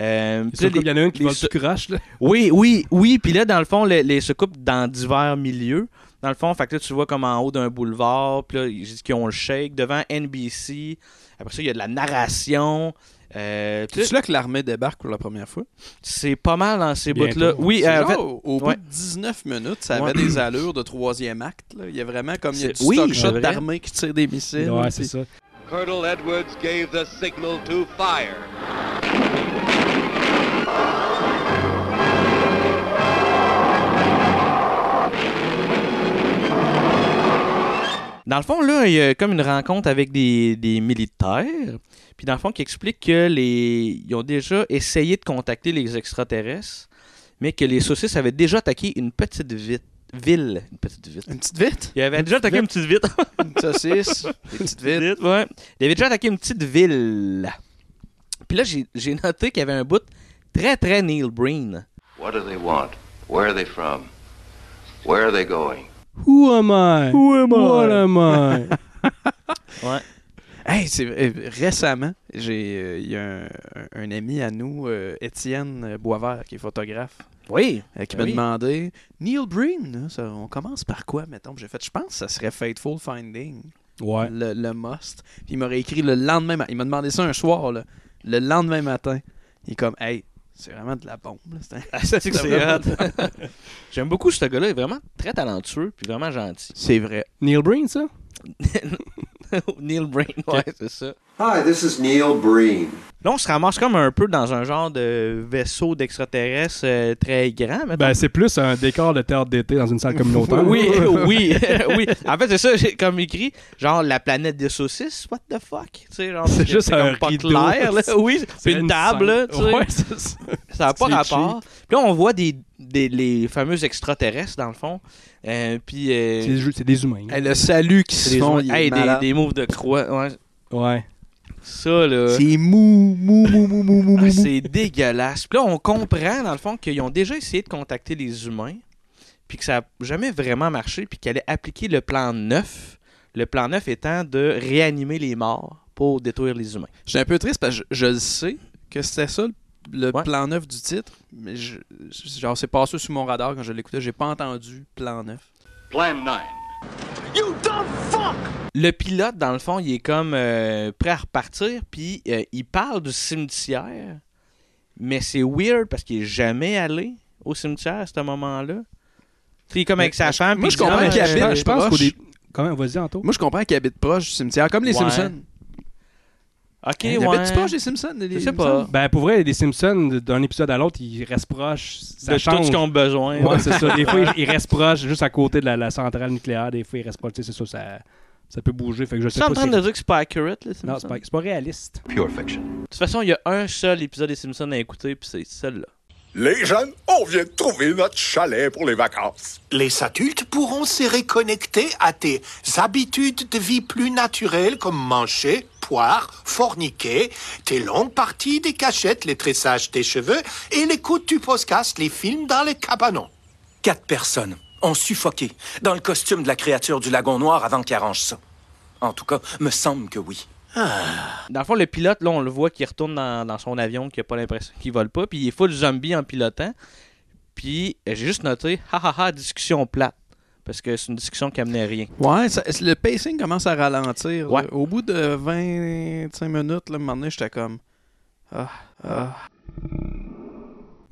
Euh, puis là, Surtout qu'il y en a une qui les va crush. Là. Oui, oui, oui. Puis là, dans le fond, les, les soucoupes dans divers milieux. Dans le fond, fait que là, tu vois comme en haut d'un boulevard. Puis là, ils disent qu'ils ont le shake devant NBC. Après ça, il y a de la narration. Euh, puis là, C'est là que l'armée débarque pour la première fois? c'est pas mal dans ces bouts-là. Oui, C'est euh, en genre, fait, au, bout ouais. de 19 minutes, ça avait Ouais. des allures de troisième acte. là. Il y a vraiment comme il y a C'est- du oui, stock c'est shot vrai. d'armée qui tire des missiles. Ouais, puis- c'est ça. Colonel Edwards gave the signal to fire. Dans le fond, là, il y a comme une rencontre avec des, des militaires. Puis dans le fond, qui explique que les ils ont déjà essayé de contacter les extraterrestres, mais que les saucisses avaient déjà attaqué une petite vite- ville. Une petite ville. Une petite vite? Ils avaient déjà attaqué une petite ville. Une saucisse. Petites vites. Vite, ouais. Ils avaient déjà attaqué une petite ville. Puis là, j'ai j'ai noté qu'il y avait un bout très, très Neil Breen. What do they want? Where are they from? Where are they going? Who am I? Who am I? What am I? Ouais. Hey, c'est euh, récemment, j'ai euh, il y a un, un- ami à nous, euh, Étienne euh, Boisvert, qui est photographe, Oui. euh, qui Ben m'a oui. demandé Neil Breen, ça, on commence par quoi, mettons? J'ai fait, je pense que ça serait Fateful Finding, Ouais. le, le must. Puis il m'aurait écrit le lendemain matin. Il m'a demandé ça un soir, là, le lendemain matin. Il est comme, hey, c'est vraiment de la bombe. là. C'est Ah. J'aime beaucoup ce gars-là. Il est vraiment très talentueux puis vraiment gentil. C'est vrai. Neil Breen, ça? Neil Brain, ouais, c'est ça. Hi, this is Neil Breen. Là, on se ramasse comme un peu dans un genre de vaisseau d'extraterrestres euh, très grand. mettons. Ben, c'est plus un décor de théâtre d'été dans une salle communautaire. oui, oui, oui. En fait, c'est ça, j'ai comme écrit, genre la planète des saucisses, what the fuck? Tu sais, genre, C'est juste comme un pas rideau. clair, là. Oui, C'est une une table, là, scène. tu sais. Ouais, c'est ça. N'a pas rapport. Puis là, on voit des, des, les fameux extraterrestres, dans le fond. Euh, puis... euh, C'est des humains. Hey, le salut qui se font, hey, des, des moves de croix. Ouais. Ouais. Ça, là... C'est mou, mou, mou, mou, mou, mou, Ah, c'est dégueulasse. Puis là, on comprend, dans le fond, qu'ils ont déjà essayé de contacter les humains, puis que ça n'a jamais vraiment marché, puis qu'ils allaient appliquer le plan 9. Le plan 9 étant de réanimer les morts pour détruire les humains. Je suis un peu triste parce que je, je le sais que c'était ça le, le Ouais. plan 9 du titre, mais je, je- genre c'est passé sous mon radar quand je l'écoutais, j'ai pas entendu plan 9. Plan 9. Le pilote, dans le fond, il est comme euh, prêt à repartir, puis euh, il parle du cimetière, mais c'est weird parce qu'il est jamais allé au cimetière à ce moment-là. Il est comme avec sa femme. moi, puis je comprends Ah, qu'il habite- Je pense qu'au proche. début. Comment, vas-y, Anto? Moi je comprends qu'il habite proche du cimetière, comme les Ouais. Simpsons. Ok, Il ouais. habite proche des Simpsons? les- Je sais pas. Simpsons? Ben, pour vrai, les Simpsons, d'un épisode à l'autre, ils restent proches. Ça de tout change. ce qu'ils ont besoin. Ouais, c'est ça. Des fois, ils- restent proches juste à côté de la, la centrale nucléaire. Des fois, ils restent proches. Tu sais, C'est ça, ça, ça peut bouger. Fait que je sais Tu es en pas train de dire que c'est pas accurate, les Non, c'est pas, c'est pas réaliste. Pure fiction. De toute façon, il y a un seul épisode des Simpsons à écouter, puis c'est celui-là. Les jeunes, on vient de trouver notre chalet pour les vacances. Les adultes pourront se reconnecter à tes habitudes de vie plus naturelles comme manger, poire, forniquer, tes longues parties des cachettes, les tressages des cheveux et l'écoute du podcast, les films dans les cabanons. Quatre personnes ont suffoqué dans le costume de la créature du lagon noir avant qu'il arrange ça. En tout cas, me semble que oui. Dans le fond, le pilote, là, on le voit qui retourne dans, dans son avion, qui a pas l'impression qu'il vole pas, puis il est full zombie en pilotant. Puis j'ai juste noté, ha ha ha, discussion plate. Parce que c'est une discussion qui amenait rien. Ouais, ça- le pacing commence à ralentir. Ouais. Au bout de 25 minutes, là, à un moment donné, j'étais comme. Ah, ah.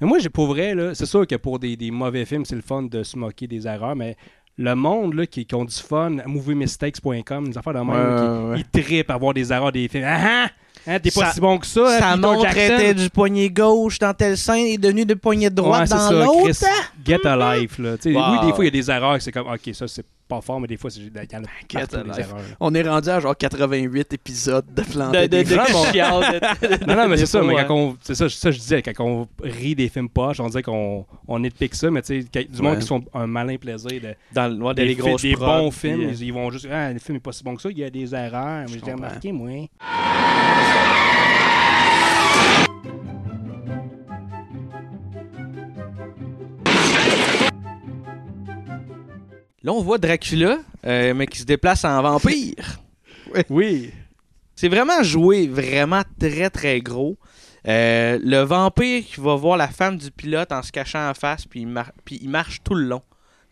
Mais moi, j'ai pour vrai, là, c'est sûr que pour des, des mauvais films, c'est le fun de se moquer des erreurs, mais le monde là, qui, qui ont du fun, moviemistakes.com, des affaires de même, ouais, qui, ils trippent à voir des erreurs des films. Ah ah! Hein, t'es pas Ça- si bon que ça, hein, Ça Peter montre était du poignet gauche dans tel sein et devenu de poignet droite Ouais, dans l'autre. Chris, Get a life. Là. Wow. Oui, des fois, il y a des erreurs c'est comme, ok, ça, c'est pas fort, mais des fois, c'est- il y en a partout, des life. erreurs. On est rendu à genre 88 épisodes de planter De- de- des de de- non, non, mais c'est ça, mais quand on, c'est ça, ça, je disais, quand on rit des films poches, on dirait qu'on on nitpick ça, mais tu sais, du monde qui sont un malin plaisir de, Dans le- ouais, des, les grosses des bons films, euh, ils, vont juste, ah, le film est pas si bon que ça, il y a des erreurs, mais j'ai comprends. remarqué, moi. Là, on voit Dracula, euh, mais qui se déplace en vampire. Oui. C'est vraiment joué, vraiment très très gros. Euh, le vampire qui va voir la femme du pilote en se cachant en face, puis il, mar- puis il marche tout le long.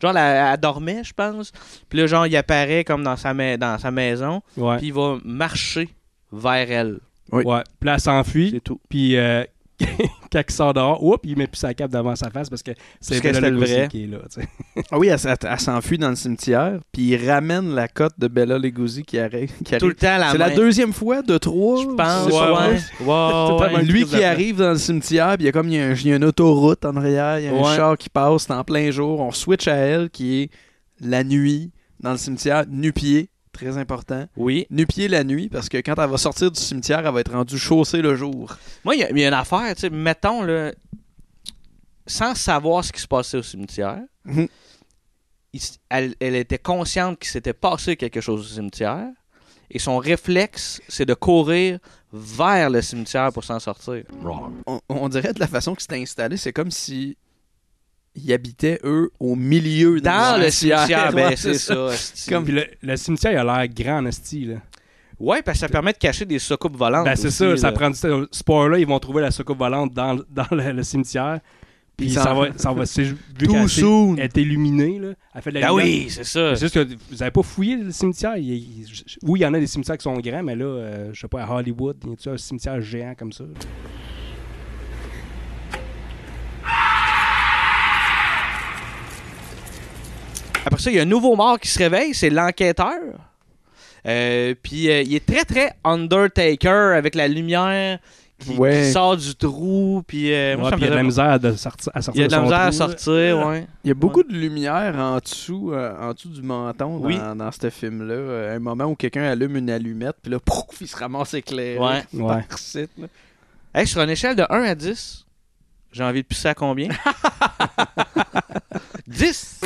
Genre, elle, elle dormait, je pense. Puis là, genre, il apparaît comme dans sa, ma- dans sa maison. Ouais. Puis il va marcher vers elle. Ouais. Puis là, elle s'enfuit. C'est tout. Puis euh, quand il sort dehors, oups, il met plus sa cape devant sa face parce que c'est c'était le Lugosi vrai. qui est là. tu sais. Ah oui, elle, s- elle- elle s'enfuit dans le cimetière, puis il ramène la cote de Bella Lugosi qui arrive. qui Tout le temps, la C'est la deuxième fois de trois. Je pense, ouais. Ouais, ouais. Lui qui arrive dans le cimetière, puis il y a comme il y a, un- il y a une autoroute en arrière, il y a un char qui passe, c'est en plein jour. On switch à elle qui est la nuit dans le cimetière, nu-pied, très important. Oui. Nu-pied la nuit, parce que quand elle va sortir du cimetière, elle va être rendue chaussée le jour. Moi, il y, a- il y a une affaire, tu sais, mettons, là, sans savoir ce qui se passait au cimetière, Mhm. il s- elle, elle était consciente qu'il s'était passé quelque chose au cimetière, et son réflexe, c'est de courir vers le cimetière pour s'en sortir. On, on dirait de la façon que c'était installé, c'est comme si ils habitaient, eux, au milieu Dans du le cimetière, ben, c'est ça. Comme puis le, le cimetière, il a l'air grand en esti, là. Ouais, parce que ça permet de cacher des soucoupes volantes. Ben, c'est ça, ça prend du temps. Spoiler, ils vont trouver la soucoupe volante dans, dans le, le cimetière. Puis ça, ça- va, ça va, c'est vu Too qu'elle soon. elle est illuminée, là. Elle fait de la Ben lumière. oui, c'est ça. C'est juste que vous n'avez pas fouillé le cimetière? Il, oui, il y en a des cimetières qui sont grands, mais là, euh, je sais pas, à Hollywood, il y a un cimetière géant comme ça? Après ça, il y a un nouveau mort qui se réveille, c'est l'enquêteur. Euh, puis euh, il est très très Undertaker avec la lumière qui, Ouais. qui sort du trou. Puis euh, moi, Ouais, puis il y a de la misère de sortir, à Il sortir y a de la misère à sortir, là. ouais. Il y a beaucoup de lumière en dessous, euh, en dessous du menton dans, Oui. dans ce film-là. Un moment où quelqu'un allume une allumette, puis là, pouf, il se ramasse éclairé. Ouais. par site, là. Hey, sur une échelle de 1 à 10, j'ai envie de pisser à combien? 10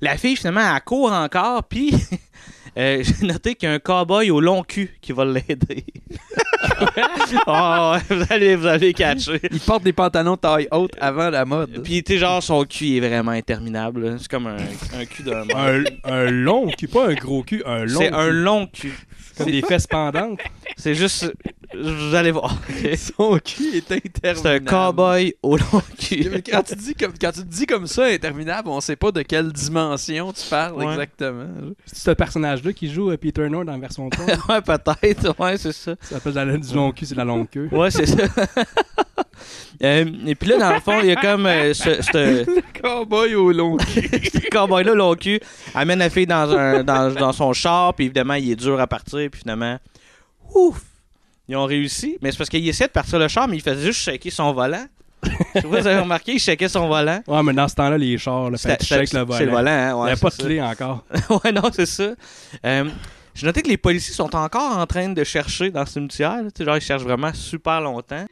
La fille, finalement, elle court encore, puis euh, j'ai noté qu'il y a un cowboy au long cul qui va l'aider. oh, vous allez, vous allez catcher. Il porte des pantalons taille haute avant la mode. Puis, tu sais, genre, son cul est vraiment interminable. là. C'est comme un, un cul d'un mort. Un, un long cul, pas un gros cul, un long C'est cul. un long cul. Comme des fesses pendantes. C'est juste. Vous allez voir. Son cul est interminable. C'est un cowboy au long cul. Mais Quand tu, dis comme, quand tu dis comme ça, interminable, on sait pas de quelle dimension tu parles Ouais. exactement. C'est ce personnage-là qui joue euh, Peter Nord dans version 3. ouais, peut-être. Ouais, c'est ça. Ça s'appelle la- du long cul, c'est la longue queue. Ouais, c'est ça. Euh, et puis là, dans le fond, il y a comme euh, ce, ce- Le cowboy au long cul. ce cowboy-là, long cul, amène la fille dans, un, dans, dans son char, puis évidemment, il est dur à partir, puis finalement, ouf, ils ont réussi. Mais c'est parce qu'il essaie de partir le char, mais il faisait juste shaker son volant. Je sais pas si vous avez remarqué, il checkait son volant. Ouais, mais dans ce temps-là, les chars, C'était- fait, tu c'était- le volant. c'est le volant, hein, ouais, Il n'y a c'est pas de ça. clé encore. ouais, non, c'est ça. Euh, J'ai noté que les policiers sont encore en train de chercher dans le cimetière. là. Tu sais, genre, ils cherchent vraiment super longtemps.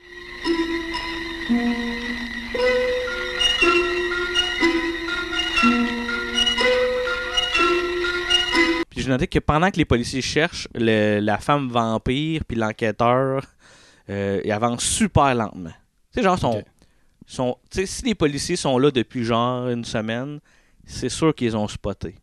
Puis j'ai noté que pendant que les policiers cherchent, le- la femme vampire puis l'enquêteur, euh, ils avancent super lentement. Tu sais, genre, sont, sont, tu sais, si les policiers sont là depuis genre une semaine, c'est sûr qu'ils ont spoté.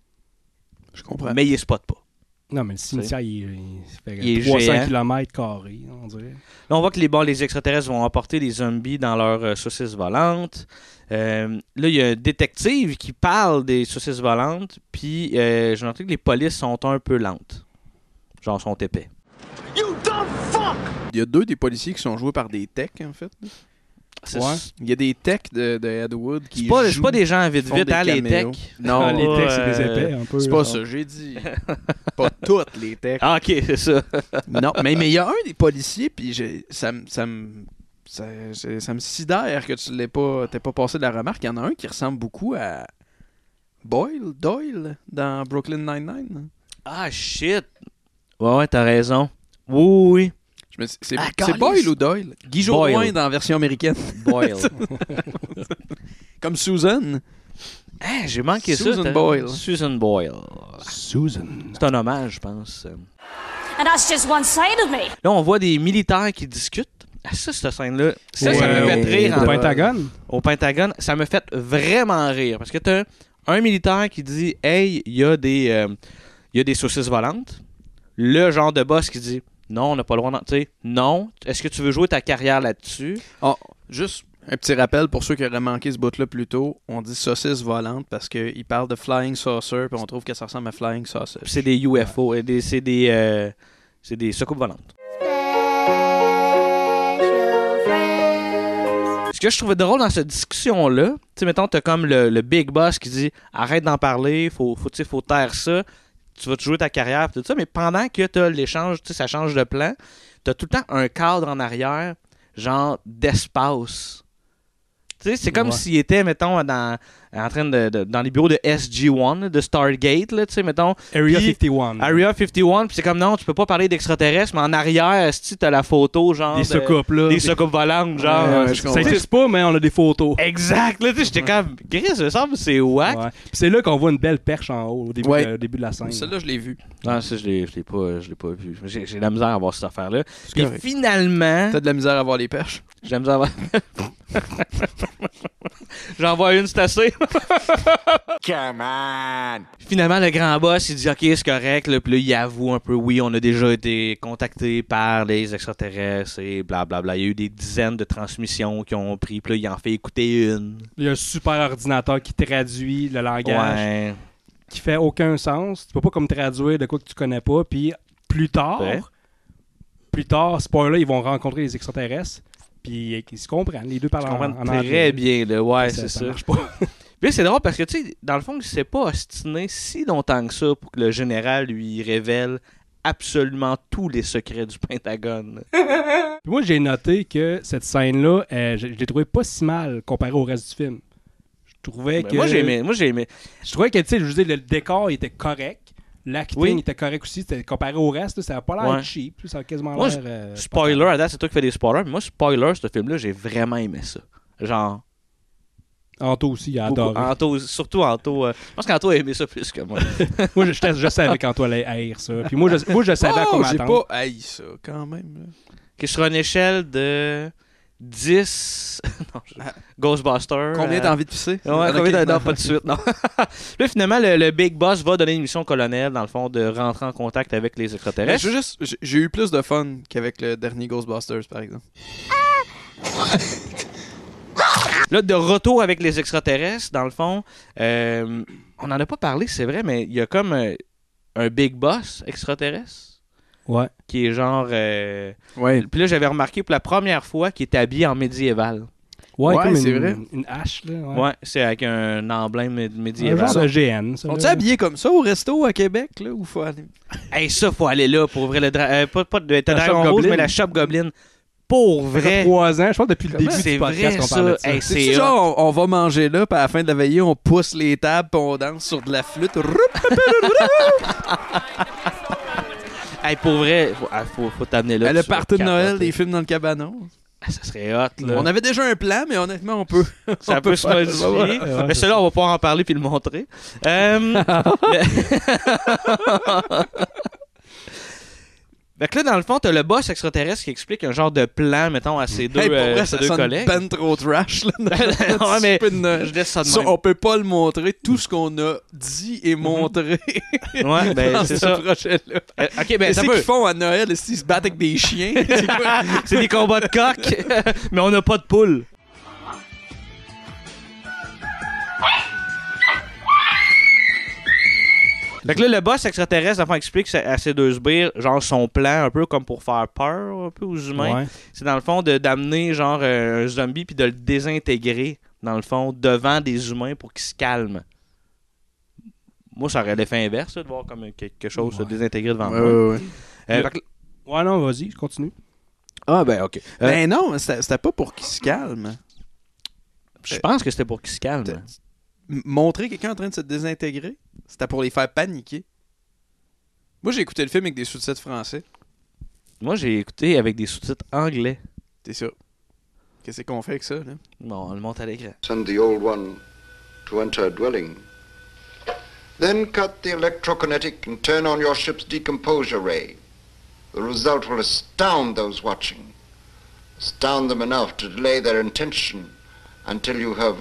Je comprends. Mais ils les spotent pas. Non, mais le cimetière, il, il fait Il est 300 géant. km carrés, on dirait. Là, on voit que les, bon, les extraterrestres vont emporter des zombies dans leurs euh, saucisses volantes. Euh, là, il y a un détective qui parle des saucisses volantes. Puis, euh, j'ai noté que les polices sont un peu lentes. Genre, sont épais. Il y a deux des policiers qui sont joués par des techs, en fait. Il y a des techs de, de Ed Wood qui. C'est pas- jouent, pas des gens vite vite, hein, les techs? Non, Ah, les techs, c'est des épais, un peu, C'est pas ça, j'ai dit. pas toutes les techs. Ah, ok, c'est ça. non, mais mais il y a un des policiers, puis j'ai- ça, me- ça me. Ça, ça me sidère que tu l'aies pas, t'aies pas passé de la remarque. Il y en a un qui ressemble beaucoup à Boyle, Doyle, dans Brooklyn Nine-Nine. Ah, shit. Ouais, ouais, t'as raison. Oui, oui, C'est Ah. Boyle ou Doyle? Guy Boyle. Jodoin dans la version américaine. Boyle. Comme Susan. Ah, j'ai manqué ça. Susan Boyle. Susan Boyle. Susan. C'est un hommage, je pense. And that's just one side of me. Là, on voit des militaires qui discutent. Ah, ça, cette scène-là, ça, ça me fait au- rire. au en- Pentagone? Au Pentagone, ça me fait vraiment rire. Parce que t'as un militaire qui dit Hey, il y, a des, euh, il y a des saucisses volantes. Le genre de boss qui dit Non, on n'a pas le droit d'en. Non. Est-ce que tu veux jouer ta carrière là-dessus? Ah, juste un petit rappel pour ceux qui auraient manqué ce bout-là plus tôt. On dit saucisse volante parce qu'il parle de flying saucer, puis on trouve que ça ressemble à flying sausage. C'est des UFO. et des- C'est des, euh, c'est des soucoupes volantes. Ce que je trouvais drôle dans cette discussion-là, tu sais, mettons, t'as comme le, le big boss qui dit arrête d'en parler, faut, faut, faut taire ça, tu vas te jouer ta carrière, tout ça, mais pendant que t'as l'échange, tu sais, ça change de plan, t'as tout le temps un cadre en arrière, genre d'espace. Tu sais, c'est comme Ouais. s'il était, mettons, dans, en train de, de- dans les bureaux de SG-1, de Stargate, là, tu sais, mettons. Area Puis- 51. Area 51, puis c'est comme non, tu peux pas parler d'extraterrestres, mais en arrière, si t'as la photo, genre. Des de- soucoupes, là. Des soucoupes volantes, genre. Ouais, ouais, ça existe pas, mais on a des photos. Exact, là, tu sais, j'étais comme. Chris, ça me semble c'est whack. Ouais. Puis c'est là qu'on voit une belle perche en haut, au début, Ouais. de, au début de la scène. Celle-là, je l'ai vue. Non, ça, je l'ai, je l'ai pas, je l'ai pas vu. J'ai, de la misère à voir cette affaire-là. Correct. finalement. T'as de la misère à voir les perches? J'ai de la misère à voir. J'en vois une, c'est assez. Come on! Finalement, le grand boss, il dit OK, c'est correct. Là, puis là, il avoue un peu oui, on a déjà été contacté par les extraterrestres et blablabla. Il y a eu des dizaines de transmissions qui ont pris. Puis là, il en fait écouter une. Il y a un super ordinateur qui traduit le langage Ouais. qui fait aucun sens. Tu peux pas comme traduire de quoi que tu connais pas. Puis plus tard, Ouais. plus tard, spoiler, ils vont rencontrer les extraterrestres. Puis ils se comprennent. Les deux parlent en, très anglais. bien, là. Ouais, c'est ça ça. marche pas. Puis c'est drôle parce que, tu sais, dans le fond, il s'est pas ostiné si longtemps que ça pour que le général lui révèle absolument tous les secrets du Pentagone. Puis moi, j'ai noté que cette scène-là, euh, je, je l'ai trouvé pas si mal comparé au reste du film. Je trouvais Ben, que. moi, j'ai aimé. Moi, j'ai aimé. Je trouvais que, tu sais, je veux dire, le décor était correct. L'acting Oui. était correct aussi. Comparé au reste, ça n'a pas l'air Ouais. cheap. Ça a quasiment l'air. euh, spoiler, à date, c'est toi qui fais des spoilers, mais moi, spoiler, ce film-là, j'ai vraiment aimé ça. Genre. Anto aussi, il a adoré. Anto, surtout Anto. euh, je pense qu'Anto a aimé ça plus que moi. moi, je, je, je savais qu'Anto allait haïr ça. Puis moi, je, moi, je savais à quoi Oh, j'ai m'attendre. pas haï ça, quand même. Qui sur une échelle de 10. non, je- Ghostbusters. Combien euh, t'as envie de pisser? Ouais, Ah, combien t'as- Non, pas de suite, non. là, finalement, le, le Big Boss va donner une mission au colonel, dans le fond, de rentrer en contact avec les extraterrestres. veux juste- j'ai- J'ai eu plus de fun qu'avec le dernier Ghostbusters, par exemple. Là, de retour avec les extraterrestres, dans le fond, euh, on n'en a pas parlé, c'est vrai, mais il y a comme euh, un Big Boss extraterrestre? Ouais. Qui est genre. euh, Ouais. Puis là, j'avais remarqué pour la première fois qu'il était habillé en médiéval. Ouais, c'est une, vrai. une hache, là. Ouais, Ouais. c'est avec un emblème mé- Un médiéval. genre de GN. On t'est habillé comme ça au resto à Québec, là, ou faut aller? Hey, ça, faut aller là pour ouvrir le dra- euh, pas, pas de Dragon Rouge, Goblin. mais la Shop Goblin. Pour Ça fait vrai. trois ans, je pense depuis le début du podcast vrai, qu'on ça? parle de ça. Hey, C'est genre, on, on va manger là, puis à la fin de la veillée, on pousse les tables, puis on danse sur de la flûte. Hey, pour vrai, faut, ah, faut, faut t'amener là. le party de Noël, des films dans le cabanon. Ah, Ça serait hot, là. On avait déjà un plan, mais honnêtement, on peut. Ça on peut se modifier. Ouais, ouais. mais celui-là, on va pouvoir en parler puis le montrer. Euh, mais- Fait que là, dans le fond, t'as le boss extraterrestre qui explique un genre de plan, mettons, à ses deux, Hey, pour euh, vrai, ses ça deux collègues. ben trop trash. Là, Ouais, mais je laisse ça de Ça, même. on peut pas le montrer. Tout ce qu'on a dit et montré Ouais, ben, c'est ce ça. projet-là. Euh, ok, ben, ça qu'ils font à Noël? Qu'ils se battent avec des chiens? C'est des combats de coq, mais on n'a pas de poule. Fait que là, le boss extraterrestre, enfin, explique à ces deux sbires, genre, son plan, un peu comme pour faire peur, un peu aux humains. Ouais. C'est dans le fond de- d'amener, genre, euh, un zombie puis de le désintégrer, dans le fond, devant des humains pour qu'il se calme. Moi, ça aurait l'effet inverse, là, de voir comme quelque chose se désintégrer devant Ouais, moi. ouais, ouais. Euh, fait que- Ouais, non, vas-y, je continue. Ah, ben, ok. Euh, Ben non, c'était c'était pas pour qu'il se calme. je pense que c'était pour qu'il se calme. Montrer quelqu'un en train de se désintégrer, c'était pour les faire paniquer. Moi, j'ai écouté le film avec des sous-titres français. Moi, j'ai écouté avec des sous-titres anglais. C'est ça. Qu'est-ce qu'on fait avec ça, là? Bon, on le monte à l'écran. Send the old one to enter a dwelling. Then cut the electrokinetic and turn on your ship's decomposure ray. The result will astound those watching. Astound them enough to delay their intention until you have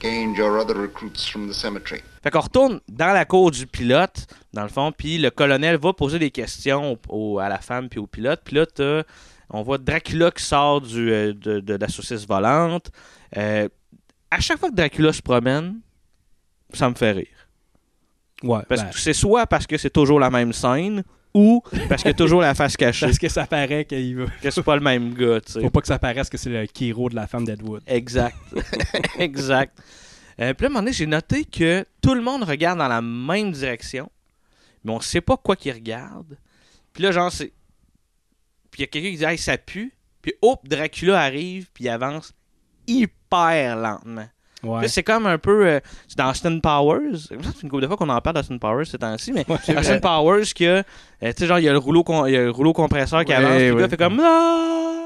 gained your other recruits from the cemetery. Fait qu'on retourne dans la cour du pilote, dans le fond, puis le colonel va poser des questions au- au- à la femme puis au pilote. Puis là, on voit Dracula qui sort du, euh, de, de la saucisse volante. Euh, à chaque fois que Dracula se promène, ça me fait rire. Ouais, Parce ben, que c'est soit parce que c'est toujours la même scène, ou parce qu'il y a toujours la face cachée. parce que ça paraît qu'il veut. que c'est pas le même gars, tu sais. Faut pas que ça paraisse que c'est le Kiro de la femme d'Edwood. Exact. exact. Euh, puis là, à un moment donné, j'ai noté que tout le monde regarde dans la même direction, mais on sait pas quoi qu'ils regardent. Puis là, genre, c'est. Puis il y a quelqu'un qui dit, hey, ça pue. Puis hop, Dracula arrive, puis il avance hyper lentement. Ouais. C'est comme un peu. euh, c'est dans Austin Powers. C'est une couple de fois qu'on en parle d'Austin Powers ces temps-ci, mais c'est Austin vrai. Powers, que, euh, tu sais, genre, il y, a le rouleau y a le rouleau compresseur qui Ouais, avance, puis le ouais. gars fait comme. Ah!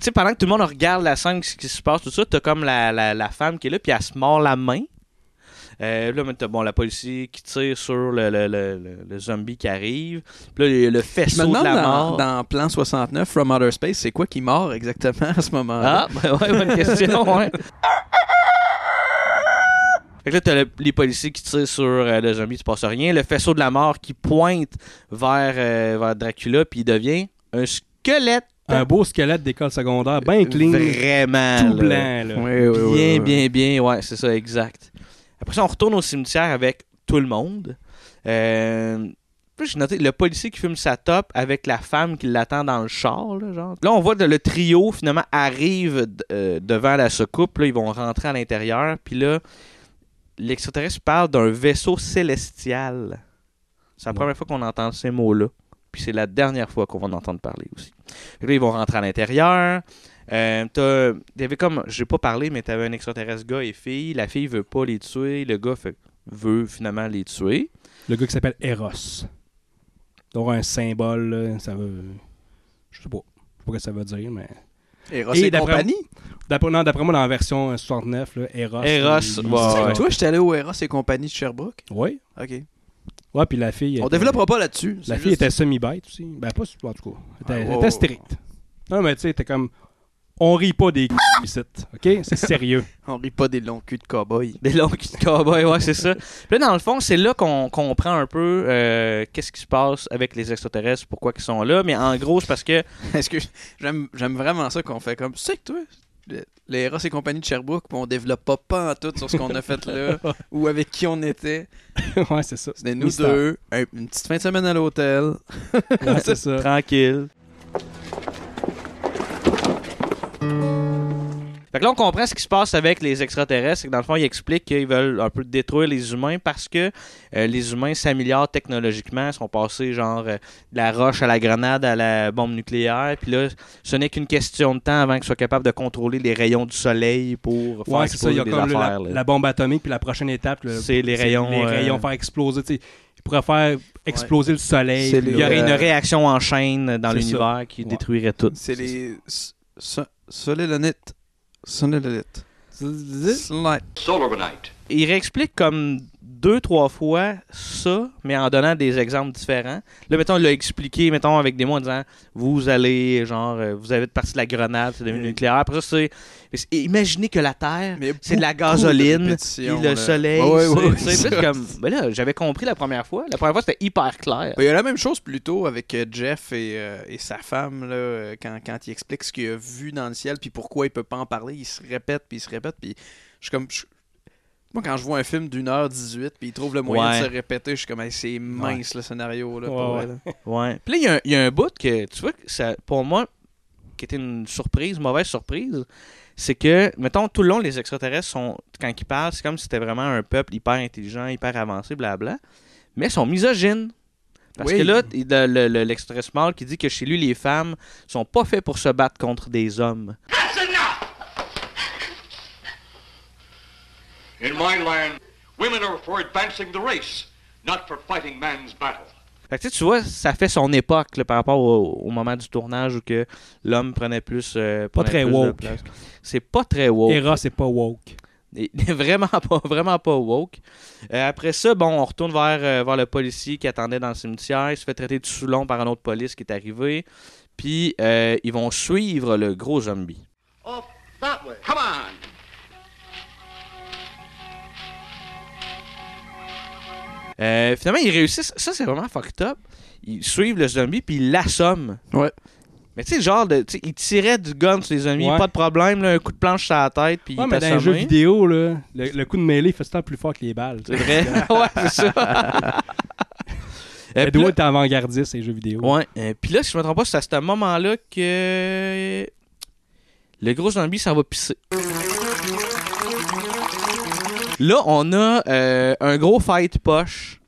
Tu sais, pendant que tout le monde regarde la scène, ce qui se passe, tout ça, t'as comme la, la, la femme qui est là, puis elle se mord la main. Euh, là, t'as bon, la policier qui tire sur le, le, le, le- le zombie qui arrive. Puis là, il y a le faisceau de la dans, mort. dans Plan 69, From Outer Space, c'est quoi qui mord exactement à ce moment-là? Ah, ben ouais, bonne question, ouais. Fait que là, t'as le- les policiers qui tirent sur euh, le zombie, il se passe rien. Le faisceau de la mort qui pointe vers, euh, vers Dracula, puis il devient un squelette. Un beau squelette d'école secondaire, bien clean. Vraiment. Tout là. blanc, là. Oui, oui, oui, Bien, oui. bien, bien, ouais, c'est ça, exact. Après ça, on retourne au cimetière avec tout le monde. Euh, j'ai noté le policier qui fume sa top avec la femme qui l'attend dans le char. Là, genre. là on voit que le trio, finalement, arrive euh, devant la soucoupe. Là, ils vont rentrer à l'intérieur. Puis là, l'extraterrestre parle d'un vaisseau célestial. C'est la première fois qu'on entend ces mots-là. Puis c'est la dernière fois qu'on va en entendre parler aussi. Là, ils vont rentrer à l'intérieur. Euh, avait comme, j'ai pas parlé, mais t'avais un extraterrestre gars et fille. La fille veut pas les tuer. Le gars fait- veut finalement les tuer. Le gars qui s'appelle Eros. Donc un symbole, là, ça veut. Je sais pas. Je sais pas ce que ça veut dire, mais. Eros et d'après- compagnie? D'après, non, d'après moi, dans la version euh, 69, là, Eros. Eros, il- ouais, ouais. Toi, j'étais allé au Eros et compagnie de Sherbrooke? Oui. OK. Ouais, puis la fille. On était- développera pas là-dessus. La fille juste- était semi-bête aussi. Ben, pas en tout cas. Elle était, Ah, wow. était stricte. Non, mais tu sais, t'es comme. On rit pas des ici, OK? C'est sérieux. On rit pas des longs culs de cow-boy. Des longs culs de cowboy, ouais, c'est ça. Puis là, dans le fond, c'est là qu'on comprend un peu euh, qu'est-ce qui se passe avec les extraterrestres, pourquoi ils sont là. Mais en gros, c'est parce que. Est-ce que j'aime j'aime vraiment ça qu'on fait comme tu sais que toi le- les Eros et compagnie de Sherbrooke on développe pas pas en tout sur ce qu'on a fait là ou avec qui on était ouais, c'est ça. c'était nous Mystère. deux un- une petite fin de semaine à l'hôtel Ouais, c'est ça. Tranquille. Fait que là, on comprend ce qui se passe avec les extraterrestres. C'est que dans le fond, ils expliquent qu'ils veulent un peu détruire les humains parce que euh, les humains s'améliorent technologiquement. Ils sont passés genre euh, de la roche à la grenade à la bombe nucléaire. Puis là, ce n'est qu'une question de temps avant qu'ils soient capables de contrôler les rayons du soleil pour faire Ouais, c'est ça. Il y a exploser comme des le- affaires. la, bombe atomique, puis la prochaine étape, le- C'est les rayons, Les euh, rayons faire exploser. tu sais. Ils pourraient faire exploser le soleil. Il y aurait une réaction en chaîne dans l'univers ça. qui Ouais. détruirait tout. C'est les so- solélonites. Solargonite. il réexplique comme deux, trois fois ça, mais en donnant des exemples différents. Là, mettons, il l'a expliqué, mettons, avec des mots en disant vous allez, genre, euh, vous avez parti de la grenade, c'est devenu nucléaire. Après ça, c'est. et Imaginez que la Terre, c'est de la de gasoline, puis répétitions, le là. soleil. C'est- comme, ben là, j'avais compris la première fois. La première fois, c'était hyper clair. Ben, Il y a la même chose plus tôt avec euh, Jeff et, euh, et sa femme, là, quand, quand il explique ce qu'il a vu dans le ciel, puis pourquoi il peut pas en parler, il se répète, puis il se répète, puis je suis comme... je- Moi, quand je vois un film d'une heure 18, puis il trouve le moyen Ouais. de se répéter, je suis comme, Hey, c'est mince le scénario. Là, Ouais, pour ouais. vrai, là. Ouais. Puis là, il y a un- il y, a un bout que, tu vois, que ça, pour moi, qui était une surprise, mauvaise surprise, c'est que, mettons, tout le long, les extraterrestres sont, quand ils parlent, c'est comme si c'était vraiment un peuple hyper intelligent, hyper avancé, blabla, mais ils sont misogynes. Parce Oui. que là, il- le- le- le- l'extraterrestre mâle qui dit que chez lui, les femmes sont pas faites pour se battre contre des hommes. In my land, women are for advancing the race, not for fighting man's battle. Fait que tu vois, ça fait son époque là, par rapport au, au moment du tournage où que l'homme prenait plus. euh, Pas très plus woke. C'est pas très woke. Hera, c'est pas woke. Et- vraiment pas, vraiment pas woke. Euh, après ça, bon, on retourne vers, euh, vers le policier qui attendait dans le cimetière. Il se fait traiter de Soulon par un autre police qui est arrivé. Puis euh, ils vont suivre le gros zombie. Off that way. Come on. Euh, finalement, ils réussissent. Ça, c'est vraiment fucked up. Ils suivent le zombie puis ils l'assomment. Ouais. Mais tu sais, genre, de, tu sais, ils tiraient du gun sur les zombies, Ouais. pas de problème, là, un coup de planche sur la tête, puis Ouais, il mais dans les jeux vidéo, là, le, le coup de mêlée fait temps plus fort que les balles. C'est vrai? ouais, c'est ça. Euh, là- est avant-gardiste, ces jeux vidéo. Ouais. euh, Puis là, si je me trompe pas, c'est à ce moment-là que le gros zombie s'en va pisser. Là, on a euh, un gros fight poche,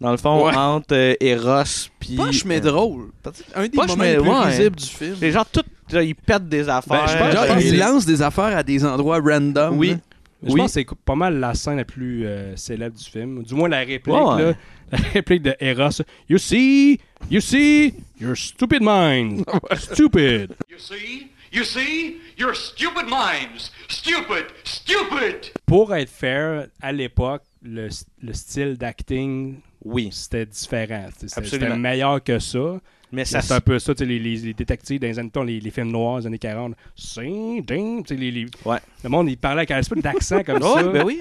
dans le fond, Ouais. entre euh, Eros puis... Poche, mais euh, drôle. Un des Poche, moments mais les plus ouais. risibles du film. C'est genre tout... là, ils pètent des affaires. Ben, je pense- Genre, pense il que- lance des affaires à des endroits random. Oui. là. Je Oui. pense que c'est pas mal la scène la plus euh, célèbre du film. Du moins la réplique, Ouais, ouais. là, la réplique de Eros. You see, you see, your stupid mind. stupid. You see? You see? Your stupid minds. Stupid. Stupid. Pour être fair, à l'époque, le, le style d'acting, Oui. c'était différent. C'était- C'était Absolument. c'était meilleur que ça. Mais ça... C'est un peu ça, tu sais, les, les, les détectives dans les années, les, les films noirs des années 40. C'est ding, tu sais, les, les- Ouais. Le monde, il parlait avec un espèce d'accent comme Ouais, ça. ben oui.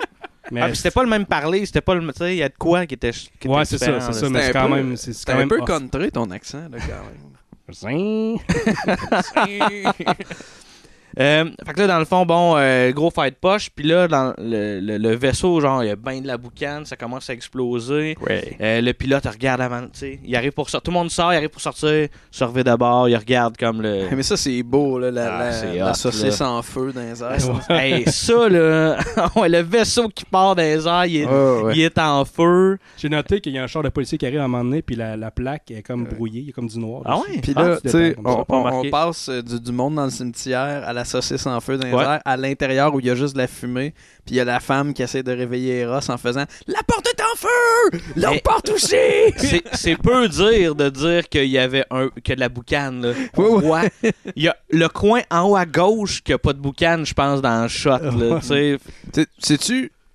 Mais Ah, c'était pas le même parler, c'était pas le... Tu sais, il y a de quoi qui était... Qui Ouais, c'est ça, différent, c'est ça, mais c'est quand peu- même. C'est un même peu off. contré ton accent, là, quand même. See? See? Euh, fait que là, dans le fond, bon, euh, gros fight poche, puis là, dans le, le- le vaisseau, genre, il y a bien de la boucane, ça commence à exploser. Euh, le pilote regarde avant, tu sais, il arrive pour sortir, tout le monde sort, il arrive pour sortir, se revient d'abord, il regarde comme le... Mais ça, c'est beau, là, la, Ah, la- c'est la hot, saucisse là. en feu dans les airs. hey, ça, là, le vaisseau qui part dans les airs, il est, ouais. il est en feu. J'ai noté qu'il y a un char de policier qui arrive à un moment donné, puis la, la plaque est comme brouillée, il y a comme du noir. Ah dessus. ouais? Puis Ah, là, tu sais, on passe euh, du, du monde dans le cimetière à la saucisse en feu dans les Ouais. airs, à l'intérieur où il y a juste de la fumée, puis il y a la femme qui essaie de réveiller Eros en faisant « La porte est en feu! L'autre Mais- porte aussi! C'est, peu dire de dire qu'il y avait un, que de la boucane, là. Ouais. Il y a le coin en haut à gauche qui a pas de boucane, je pense, dans le shot, là,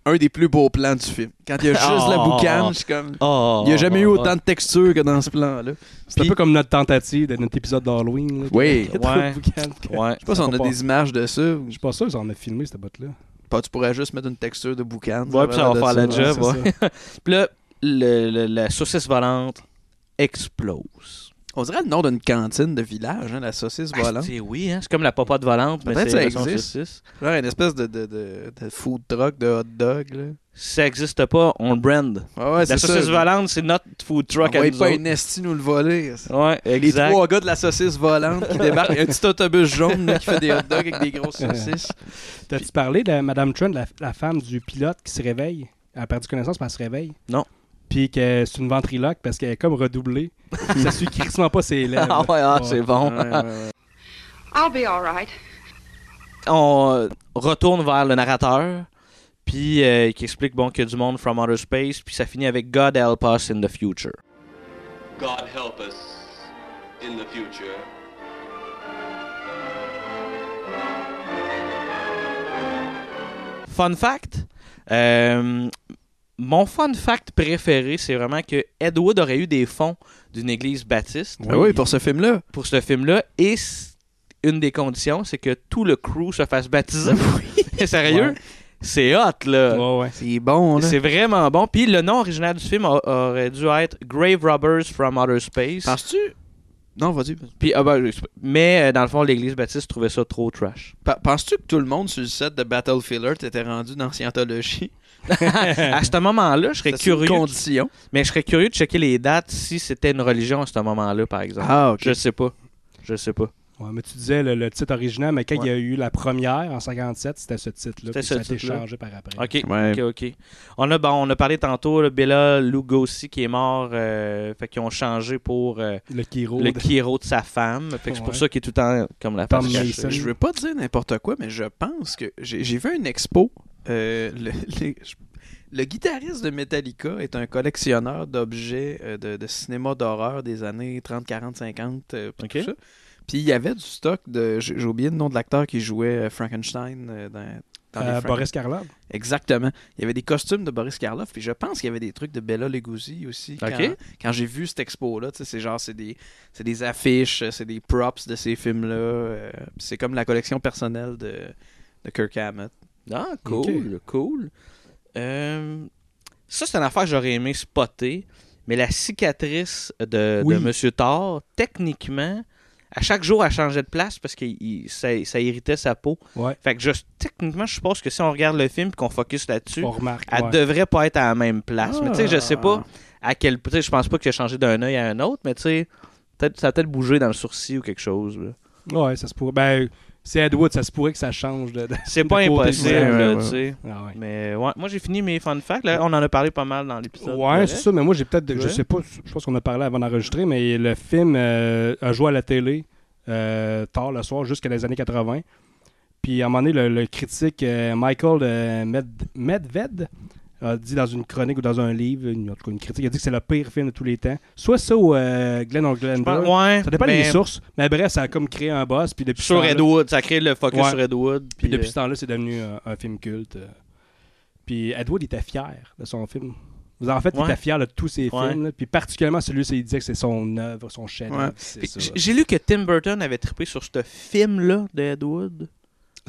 tu sais. » C'est- C'est-tu un des plus beaux plans du film? Quand il y a juste la Oh. boucane, je suis comme... Oh, Il n'y a jamais eu autant de texture que dans ce plan-là. C'est un peu comme notre tentative de notre épisode d'Halloween. là, Oui. qu'il y a trop de Ouais. Ouais. Je sais pas si on a des images de ça. ou- Je suis pas sûr si on a filmé cette botte-là. Pas, tu pourrais juste mettre une texture de boucan. Ouais, puis ça va faire la job, ouais. Puis là, le- le- la saucisse volante explose. On dirait le nom d'une cantine de village, hein, la saucisse Ah, volante. c'est- oui, hein, c'est comme la popote volante, mais Peut-être c'est ça existe. saucisse. Genre une espèce de, de, de, de food truck, de hot dog. Là. Si ça existe pas, on le brand. Ouais, la saucisse ça. volante, c'est notre food truck à On nous pas autres. une esti nous le voler. Ouais, Les exact. trois gars de la saucisse volante qui débarquent. Il y a un petit autobus jaune là, qui fait des hot dogs avec des grosses saucisses. T'as-tu parlé de Madame Trent, la, la femme du pilote qui se réveille? Elle a perdu connaissance, mais elle se réveille. Non. Puis que c'est une ventriloque parce qu'elle est comme redoublée. ça suit crissement pas ses lèvres. Ah ouais, ah, c'est bon. Ouais, ouais, ouais. I'll be all right. on euh, retourne vers le narrateur, puis euh, qui explique bon, qu'il y a du monde from outer space, puis ça finit avec God help us in the future. God help us in the future. Fun fact, euh, mon fun fact préféré, c'est vraiment que Ed Wood aurait eu des fonds d'une église baptiste Ah oui, pour ce film-là. pour ce film-là, et une des conditions, c'est que tout le crew se fasse baptiser. Sérieux? Ouais. C'est hot, là. Ouais, ouais. C'est bon, là. C'est vraiment bon. Puis le nom original du film a- aurait dû être Grave Robbers from Outer Space. Penses-tu? Non, vas-y. Puis, ah ben, mais euh, dans le fond, l'Église baptiste trouvait ça trop trash. Penses-tu que tout le monde sur le set de Battlefield Earth était rendu dans Scientologie? à ce moment-là, je serais C'est une curieux. condition. Mais je serais curieux de checker les dates si c'était une religion à ce moment-là, par exemple. Ah, ok. Je sais pas. Je sais pas. Ouais, mais tu disais le, le titre original, mais quand Ouais. il y a eu la première en 57, c'était ce titre-là. C'était ce ça a été changé par après. Ok, Ouais. ok, ok. On a, bon, on a parlé tantôt, là, Bella Lugosi qui est mort. euh, fait qu'ils ont changé pour euh, Le Kiro. le de- Kiro de sa femme. Fait que c'est pour Ouais. ça qu'il est tout le temps comme la. Mason. Je veux pas dire n'importe quoi, mais je pense que j'ai j'ai vu une expo. Euh, le, les- je- le guitariste de Metallica est un collectionneur d'objets euh, de, de cinéma d'horreur des années 30, 40, 50. euh, puis tout ça. Puis il y avait du stock de. J'ai oublié le nom de l'acteur qui jouait euh, Frankenstein dans. Euh, Boris Karloff. Exactement. Il y avait des costumes de Boris Karloff, puis je pense qu'il y avait des trucs de Bella Lugosi aussi. Quand, j'ai vu cette expo-là, c'est genre, c'est des, des affiches, c'est des props de ces films-là. euh, c'est comme la collection personnelle de, de Kirk Hammett. Ah, cool, cool. Euh, ça, c'est une affaire que j'aurais aimé spotter, mais la cicatrice de, Oui. de Monsieur Thor, techniquement, à chaque jour, elle changeait de place parce que il- ça, ça irritait sa peau. Ouais. Fait que je, techniquement, je suppose que si on regarde le film et qu'on focus là-dessus, elle ouais. devrait pas être à la même place. Mais tu sais, je sais pas Ah. à quel sais, je pense pas qu'il a changé d'un œil à un autre, mais tu sais, ça a peut-être bougé dans le sourcil ou quelque chose. là. Ouais, ça se pourrait. Ben, c'est Ed Wood, ça se pourrait que ça change de. de- C'est pas impossible, Ouais, ouais, tu sais. Ah. Mais ouais, moi j'ai fini mes fun facts. Là. On en a parlé pas mal dans l'épisode. Ouais, c'est ça, mais moi j'ai peut-être, je sais pas, je pense qu'on a parlé avant d'enregistrer, mais le film euh, a joué à la télé euh, tard le soir, jusqu'à les années 80. Puis à un moment donné, le, le critique euh, Michael Med- Medved a dit dans une chronique ou dans un livre, une, en tout cas une critique, il a dit que c'est le pire film de tous les temps. Soit ça ou euh, Glenn or Glenn pense- ouais, Ça dépend mais- des sources. Mais bref, ça a comme créé un boss. Puis depuis Sur Redwood, ça crée le focus Ouais. sur Redwood. Puis Puis, depuis euh, ce temps-là, c'est devenu un, un film culte. euh. Puis Ed Wood était fier de son film. En fait, il était fier de tous ses films. là. Puis particulièrement celui-ci, il disait que c'est son œuvre, son chef J'ai lu que Tim Burton avait trippé sur ce film-là de Ed Wood.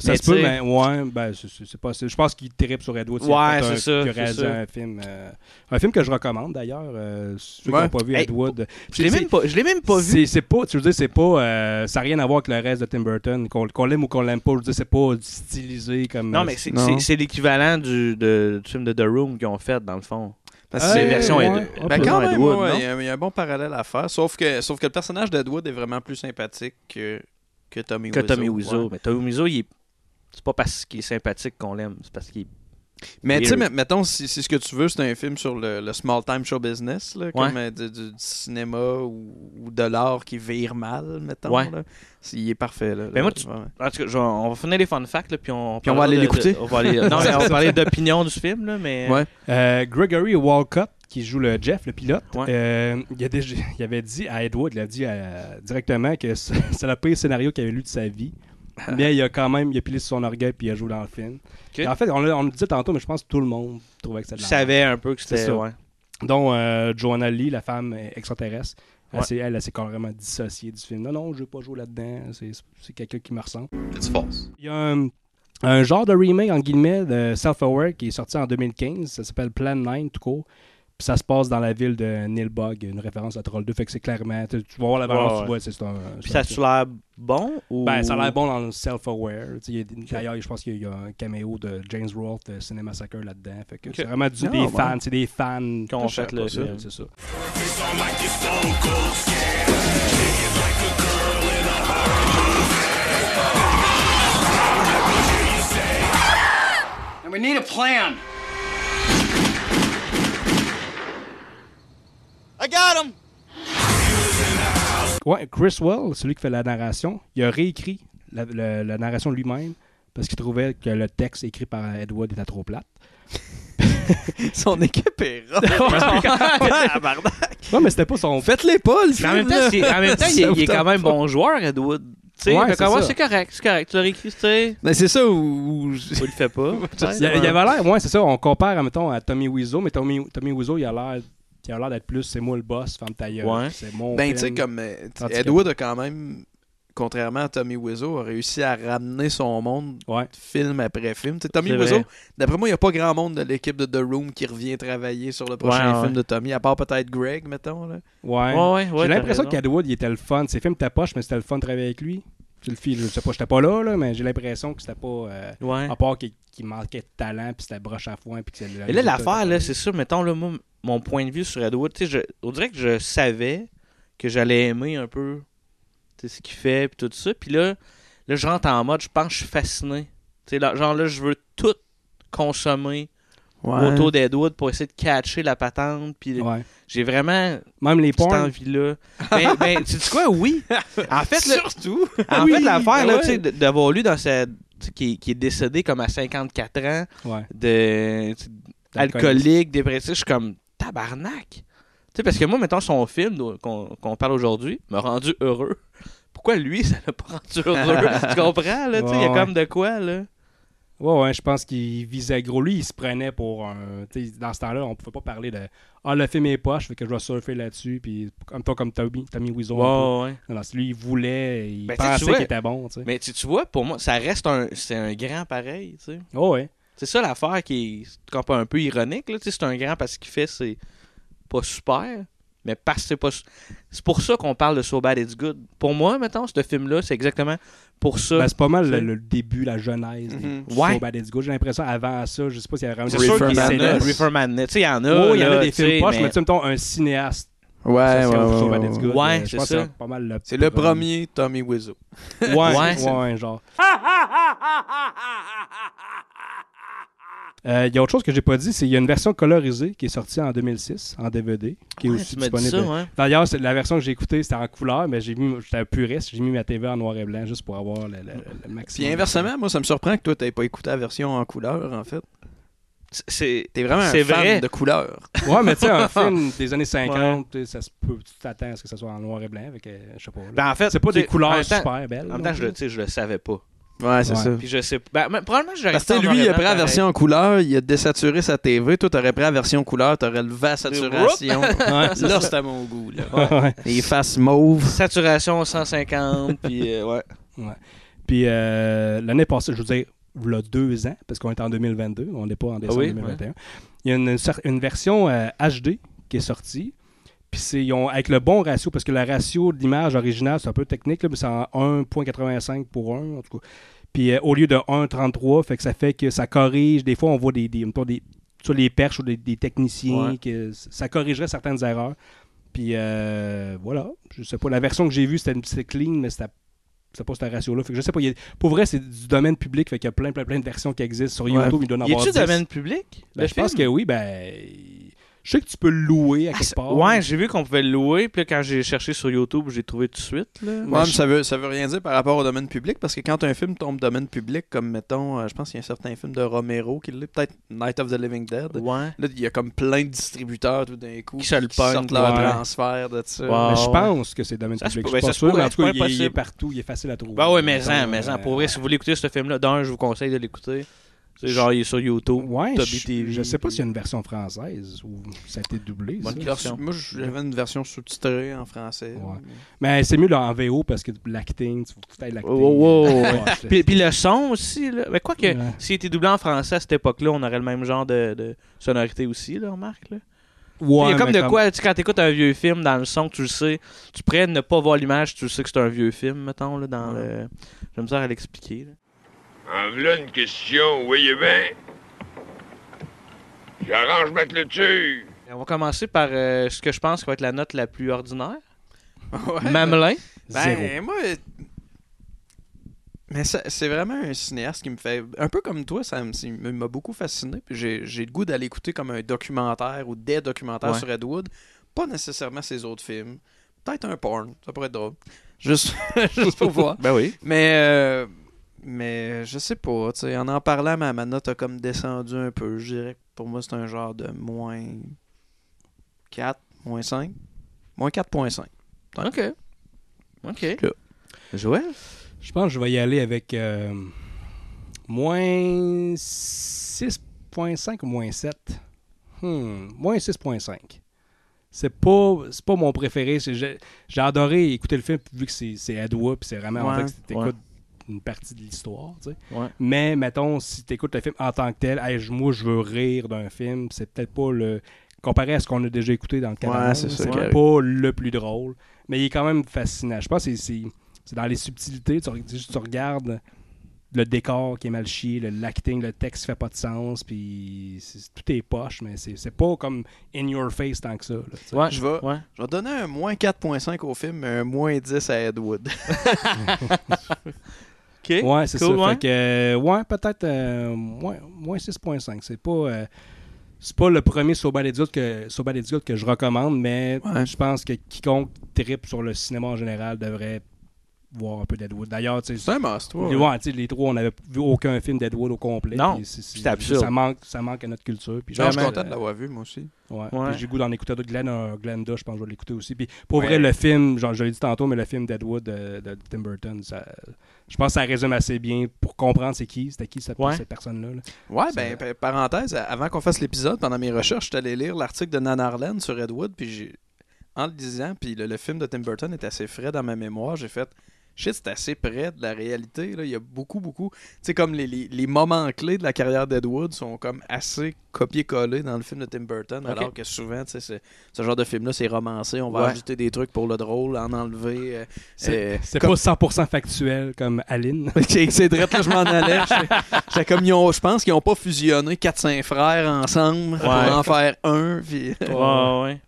Ça Mais se peut, mais ouais, ben, c'est- c'est- Je pense qu'il tripe sur Ed Wood. Ouais, c'est un- ça, ça. un film. euh, un film que je recommande d'ailleurs. euh, ceux qui Ouais. n'ont pas vu Hey, Ed Wood. Je l'ai même pas, je l'ai même pas vu. C'est pas, tu veux dire, c'est pas, euh, ça n'a rien à voir avec le reste de Tim Burton, qu'on l'aime ou qu'on l'aime pas. Je veux dire, c'est pas stylisé comme. Non, mais c'est- l'équivalent du, de- du film de The Room qu'ils ont fait, dans le fond. Parce que c'est version ouais, Ed- ouais, Ben quand même, Wood, il y, a- il y a un bon parallèle à faire. Sauf que, sauf que le personnage d'Edwood est vraiment plus sympathique que, que Tommy que Wiseau. Tommy Wiseau. Mais Tommy Wiseau, il est... c'est pas parce qu'il est sympathique qu'on l'aime, c'est parce qu'il Mais tu sais, mettons, si, si ce que tu veux, c'est un film sur le, le small time show business, là, comme euh, du, du- du cinéma ou, ou de l'art qui vire mal, mettons. Ouais. Là. Il est parfait. Là, Ben là, moi, tu-. En tout cas, je on va finir les fun facts, là, puis on, Puis on va aller l'écouter. de- on va aller- non, mais on va parler d'opinion du film, là, mais... Ouais. Euh, Gregory Walcott, qui joue le Jeff, le pilote, Ouais. euh, il, a déjà- il avait dit à Ed Wood, il a dit euh, directement que c'est c'est le pire scénario qu'il avait lu de sa vie. Mais il a quand même il a pilé sur son orgueil puis il a joué dans le film. En fait, on, on le disait tantôt, mais je pense que tout le monde trouvait que c'était Je savais un peu que C'est c'était... ça. Ouais. dont euh, Joanna Lee, la femme extraterrestre. Elle, Ouais. s'est- elle, elle s'est carrément dissociée du film. Non, non, je veux pas jouer là-dedans. C'est, c'est quelqu'un qui me ressemble. It's false. Il y a un, un genre de remake, en guillemets, de Self-Aware qui est sorti en 2015. Ça s'appelle Plan 9, tout court. Puis ça se passe dans la ville de Nilbog, une référence à Troll 2. Fait que c'est clairement. Tu tu vas voir la balance, Ouais, tu vois, c'est un. Puis ça a l'air bon ou... Ben, ça a l'air bon dans le self-aware. Tu sais, il y a- D'ailleurs, je pense qu'il y a un caméo de James Rolfe de Cinema Massacre là-dedans. Fait que c'est vraiment du- des ouais. fans. C'est des fans Qui ont Je sais fait le film. C'est ça. And we need a plan. I got him! Ouais, Chris Well, celui qui fait la narration, il a réécrit la, la- la narration lui-même parce qu'il trouvait que le texte écrit par Edward était trop plate. Son équipe est Ouais, mais c'était pas son. Faites-les pas, le Mais en même temps, en même temps, il, est- il quand même bon joueur, Edward. Tu sais, Ouais, c'est correct, c'est correct. Tu l'as réécrit, tu sais. Ben, c'est ça où. où- On le fait pas. Il, y a- il y avait l'air, ouais, c'est ça. On compare, mettons, à Tommy Wiseau, mais Tommy, Tommy Wiseau, il a l'air. Il a l'air d'être plus, c'est moi le boss, ferme ta gueule. Ouais. C'est mon Ben, tu sais, comme. euh, Edward a quand même, contrairement à Tommy Wiseau, a réussi à ramener son monde film après film. Tu sais, Tommy Wiseau, d'après moi, il n'y a pas grand monde de l'équipe de The Room qui revient travailler sur le prochain Ouais, film de Tommy, à part peut-être Greg, mettons. Là. Ouais. Ouais, ouais, ouais, J'ai l'impression qu'Edward, il était le fun. Ses films étaient poche, mais c'était le fun de travailler avec lui. Je le file, je sais pas, j'étais pas là, là mais j'ai l'impression que c'était pas. euh, Ouais. À part qu'il manquait de talent, puis c'était broche à foin. Puis que Et là, l'affaire, là, c'est ça, mettons, là, moi, mon point de vue sur Edward, tu sais, on dirait que je savais que j'allais aimer un peu ce qu'il fait, puis tout ça. Puis là, là, je rentre en mode, je pense que je suis fasciné. Tu sais, genre là, je veux tout consommer Ouais. autour d'Edward pour essayer de catcher la patente. Puis Ouais. j'ai vraiment Même les cette envie-là. ben, ben, tu sais quoi, oui. En fait, Surtout. en Oui, fait, l'affaire, ben ouais. d'avoir lu dans sa. Qui, est- qui est décédé comme à 54 ans, de alcoolique, dépressif, je suis comme tabarnak. Parce que moi, mettons, son film qu'on parle aujourd'hui m'a rendu heureux. Pourquoi lui, ça l'a pas rendu heureux? tu comprends, là? Il y a comme de quoi, là? Ouais, ouais, je pense qu'il visait gros. Lui, il se prenait pour un. tu sais, Dans ce temps-là, on pouvait pas parler de Ah, le film est poche, fait que je vais surfer là-dessus. Puis, comme toi, comme Tommy, Tommy Wiseau. Ouais, ouais. C'est lui, il voulait, il Ben, pensait qu'il était bon, tu sais. Mais tu, tu vois, pour moi, ça reste un. C'est un grand pareil, tu sais. Oh, ouais. C'est ça l'affaire qui est quand pas un peu ironique, là. Tu sais, c'est un grand parce qu'il fait, c'est pas super. Mais parce que c'est pas. C'est pour ça qu'on parle de So Bad It's Good. Pour moi, mettons, ce film-là, c'est exactement pour ça. Ben, c'est pas mal le, début, la genèse. Mhm. des Ouais. So Bad It's Good. J'ai l'impression, avant ça, je sais pas s'il y a vraiment en a. Madness. Reefer Madness. Tu sais, il y en a. Oh, il y en a des films poches, mais- mais tu sais, mettons, un cinéaste. Ouais, Ça, ouais, So Bad ouais, It's ouais. Good. Ouais, Euh, je c'est ça. pas mal le C'est le premier Tommy Wiseau. Ouais, Ouais. ouais, genre. Euh, Il y a autre chose que j'ai pas dit, c'est qu'il y a une version colorisée qui est sortie en 2006 en DVD, qui est Ouais, aussi disponible. ouais. D'ailleurs, la version que j'ai écoutée, c'était en couleur, mais j'ai mis, j'étais un puriste, j'ai mis ma TV en noir et blanc juste pour avoir le, le- le maximum. Puis inversement, moi, ça me surprend que toi, t'aies pas écouté la version en couleur, en fait. C'est T'es vraiment un c'est fan vrai. de couleur. Ouais, mais tu sais, un film des années 50, tu sais, ça se peut, tu t'attends à ce que ça soit en noir et blanc, avec, euh, je sais pas. là. Ben, en fait, c'est pas des couleurs temps- super belles. En même temps, je, le- je le savais pas. Ouais, c'est Ouais. ça. Puis je sais pas. Ben, mais probablement, j'aurais Parce que lui, il a et pris la version en couleur, il a désaturé sa TV. Toi, t'aurais pris la version couleur, t'aurais levé la saturation. Ouais, c'est là, ça. c'était à mon goût. Là. Ouais. Les faces mauves. Saturation 150, puis euh, ouais. Ouais. Puis euh, l'année passée, je veux dire, il y a deux ans, parce qu'on est en 2022, on n'est pas en décembre oui, 2021. Il y a une, version euh, HD qui est sortie. Puis c'est ils ont- avec le bon ratio, parce que le ratio de l'image originale, c'est un peu technique, là, mais c'est en 1.85 pour 1, en tout cas. Puis euh, au lieu de 1.33, fait que ça fait que ça corrige. Des fois, on voit des, des, des- sur les perches ou des, des techniciens, Ouais. que ça corrigerait certaines erreurs. Puis euh, voilà, je sais pas. La version que j'ai vue, c'était clean, mais c'était c'était pas ce ratio-là. Fait que je sais pas. a- pour vrai, c'est du domaine public. Fait qu'il y a plein, plein, plein de versions qui existent. Sur Ouais. YouTube, il doit en Y avoir a-tu 10. domaine public? Ben, je pense que oui. Ben, je sais que tu peux le louer à Ah, quelque part. ouais, j'ai vu qu'on pouvait le louer, puis là, quand j'ai cherché sur YouTube, j'ai trouvé tout de suite. Là. Ouais, Mais mais je- ça veut, ça veut rien dire par rapport au domaine public, parce que quand un film tombe domaine public, comme mettons, euh, je pense qu'il y a un certain film de Romero qui l'est, peut-être Night of the Living Dead. Ouais. Là, il y a comme plein de distributeurs tout d'un coup Qui se le pognent, sortent leur ouais. transfert de ça. Wow. Mais je pense que c'est domaine public. Je suis pas sûr, mais en tout cas, c'est il est, il est impossible. partout. Il est facile à trouver. Ben ouais, mais mais euh, pour vrai, si vous voulez écouter ce film-là, d'un, je vous conseille de l'écouter. C'est genre, il est sur YouTube. Ouais, Toby je, TV, je sais pas s'il y a une version française ou ça a été doublé. Bonne ça. question. Moi, j'avais une version sous-titrée en français. Ouais. Mais c'est mieux là, en VO parce que l'acting, tu faut que l'acting. Oh, oh, oh, puis, puis le son aussi. Là. Mais quoi que, Ouais. s'il était doublé en français à cette époque-là, on aurait le même genre de, de sonorité aussi, là, remarque. Là. Ouais, il y a comme de comme- quoi, tu sais, quand t'écoutes un vieux film dans le son, tu le sais, tu pourrais ne pas voir l'image, tu sais que c'est un vieux film, mettons, là, dans le... J'ai misère à l'expliquer, là. En voilà une question, voyez bien. J'arrange ma clôture. On va commencer par euh, ce que je pense qui va être la note la plus ordinaire. Ouais, Mamelin. Ben, moi. Mais ça- c'est vraiment un cinéaste qui me fait. Un peu comme toi, ça m'a beaucoup fasciné. J'ai j'ai le goût d'aller écouter comme un documentaire ou des documentaires Ouais. sur Ed Wood. Pas nécessairement ses autres films. Peut-être un porn, ça pourrait être drôle. Juste, juste pour voir. Ben oui. Mais, euh, mais je sais pas. tu sais, En en parlant, ma, ma note a comme descendu un peu. Je dirais que pour moi, c'est un genre de moins 4, moins 5. Moins 4.5. Ok. Ok. Joël? Je pense que je vais y aller avec euh, moins 6.5 ou moins 7. Hmm, moins 6.5. C'est pas, c'est pas mon préféré. c'est- J'ai adoré écouter le film vu que c'est Wood, puis c'est vraiment en Ouais, fait que t'écoutes ouais. Une partie de l'histoire. tu sais. Ouais. Mais mettons, si tu écoutes le film en tant que tel, hey, moi je veux rire d'un film, c'est peut-être pas le. Comparé à ce qu'on a déjà écouté dans le canal, c'est ça c'est pas le plus drôle. Mais il est quand même fascinant. Je pense que c'est- c'est c'est dans les subtilités. Tu, re- tu- tu regardes le décor qui est mal chié, le l'acting, le texte qui fait pas de sens, puis c'est- tout est poche, mais c'est c'est pas comme in your face tant que ça. là, je, vais, je vais donner un moins 4.5 au film, mais un moins 10 à Ed Wood. Ok. Ouais, c'est Cool, ça. ouais. Fait que, euh, ouais, peut-être euh, moins, moins 6.5. C'est pas, euh, c'est pas le premier So Bad It's Good que, so Bad It's Good que je recommande, mais je pense que quiconque tripe sur le cinéma en général devrait voir un peu Deadwood. D'ailleurs, tu sais, C'est un must, ouais, les- ouais. ouais, tu sais, les trois, on n'avait vu aucun film Deadwood au complet. Non, puis c'est- absurde. Ça manque, ça manque à notre culture. Puis Non, je suis content de l'avoir vu, moi aussi. Ouais. Ouais. Puis j'ai le goût d'en écouter d'autres. Glenn, euh, Glenda, je pense que je vais l'écouter aussi. Puis pour Ouais. vrai, le film, genre, je l'ai dit tantôt, mais le film Deadwood de, de Tim Burton, ça, je pense que ça résume assez bien pour comprendre c'est qui, c'était qui cette, Ouais. cette personne-là. là. Ouais, ben, pa- parenthèse, avant qu'on fasse l'épisode, pendant mes recherches, je suis allé lire l'article de Nan Arlen sur Ed Wood, puis j'ai, en le disant, puis le, le film de Tim Burton est assez frais dans ma mémoire, j'ai fait, shit, c'est assez près de la réalité, là. il y a beaucoup, beaucoup, tu sais, comme les, les, les moments clés de la carrière d'Ed Wood sont comme assez copiés-collés dans le film de Tim Burton, alors que souvent, tu sais, c'est- ce genre de film-là, c'est romancé, on va Ouais. ajouter des trucs pour le drôle, en enlever. euh, C'est euh, c'est comme- pas 100% factuel comme Aline. c'est c'est drôle, là, je m'en allais. J'étais comme, ils ont- je pense qu'ils ont pas fusionné 4-5 frères ensemble pour Ouais. en faire un. Puis... Ouais, ouais.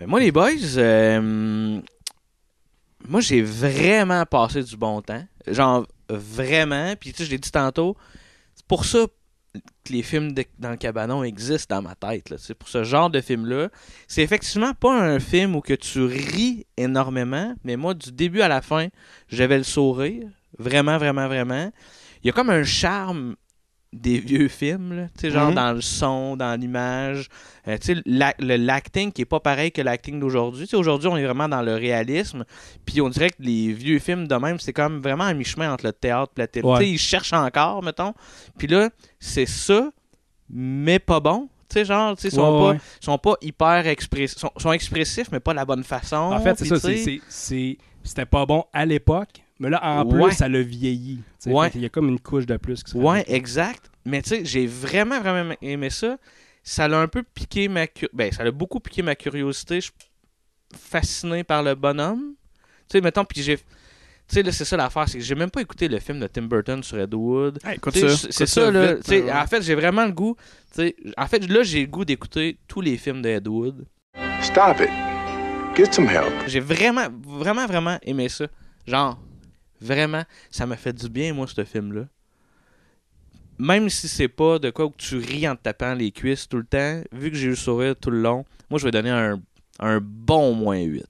Ben, moi, les boys, euh, moi, j'ai vraiment passé du bon temps. Genre, vraiment. Puis, tu sais, je dit tantôt, c'est pour ça que les films dans le cabanon existent dans ma tête. C'est pour ce genre de film-là. C'est effectivement pas un film où que tu ris énormément, mais moi, du début à la fin, j'avais le sourire. Vraiment, vraiment, vraiment. Il y a comme un charme des vieux films, là. Mhm. dans le son, dans l'image. Euh, l'acting qui est pas pareil que l'acting d'aujourd'hui. Aujourd'hui, on est vraiment dans le réalisme. Puis on dirait que les vieux films de même, c'est comme vraiment un mi-chemin entre le théâtre et la télé. Ouais. Ils cherchent encore, mettons. Puis là, c'est ça, mais pas bon. Tu sais, genre, tu sais, ils sont, Ouais, pas, ouais. sont pas hyper expressifs. sont, sont expressifs, mais pas de la bonne façon. En fait, c'est ça. C'était pas bon à l'époque, mais là, en Ouais. plus, ça l'a vieilli. Ouais. Qu'il y a comme une couche de plus qui Ouais, exact. Mais tu sais, j'ai vraiment, vraiment aimé ça. Ça l'a un peu piqué ma cu- Ben, ça l'a beaucoup piqué ma curiosité. Je suis fasciné par le bonhomme. Tu sais, mettons, puis j'ai. Tu sais, là, c'est ça l'affaire, c'est que j'ai même pas écouté le film de Tim Burton sur Ed Wood. Hey, écoute Tu sais, ça, C'est ça, ça là. vite, ouais. En fait, j'ai vraiment le goût. tu sais, En fait, là, j'ai le goût d'écouter tous les films de Ed Wood. Stop it. Get some help. J'ai vraiment, vraiment, vraiment aimé ça. Genre, vraiment, ça m'a fait du bien, moi, ce film-là. Même si c'est pas de quoi où tu ris en te tapant les cuisses tout le temps, vu que j'ai eu le sourire tout le long, moi, je vais donner un, un bon moins 8.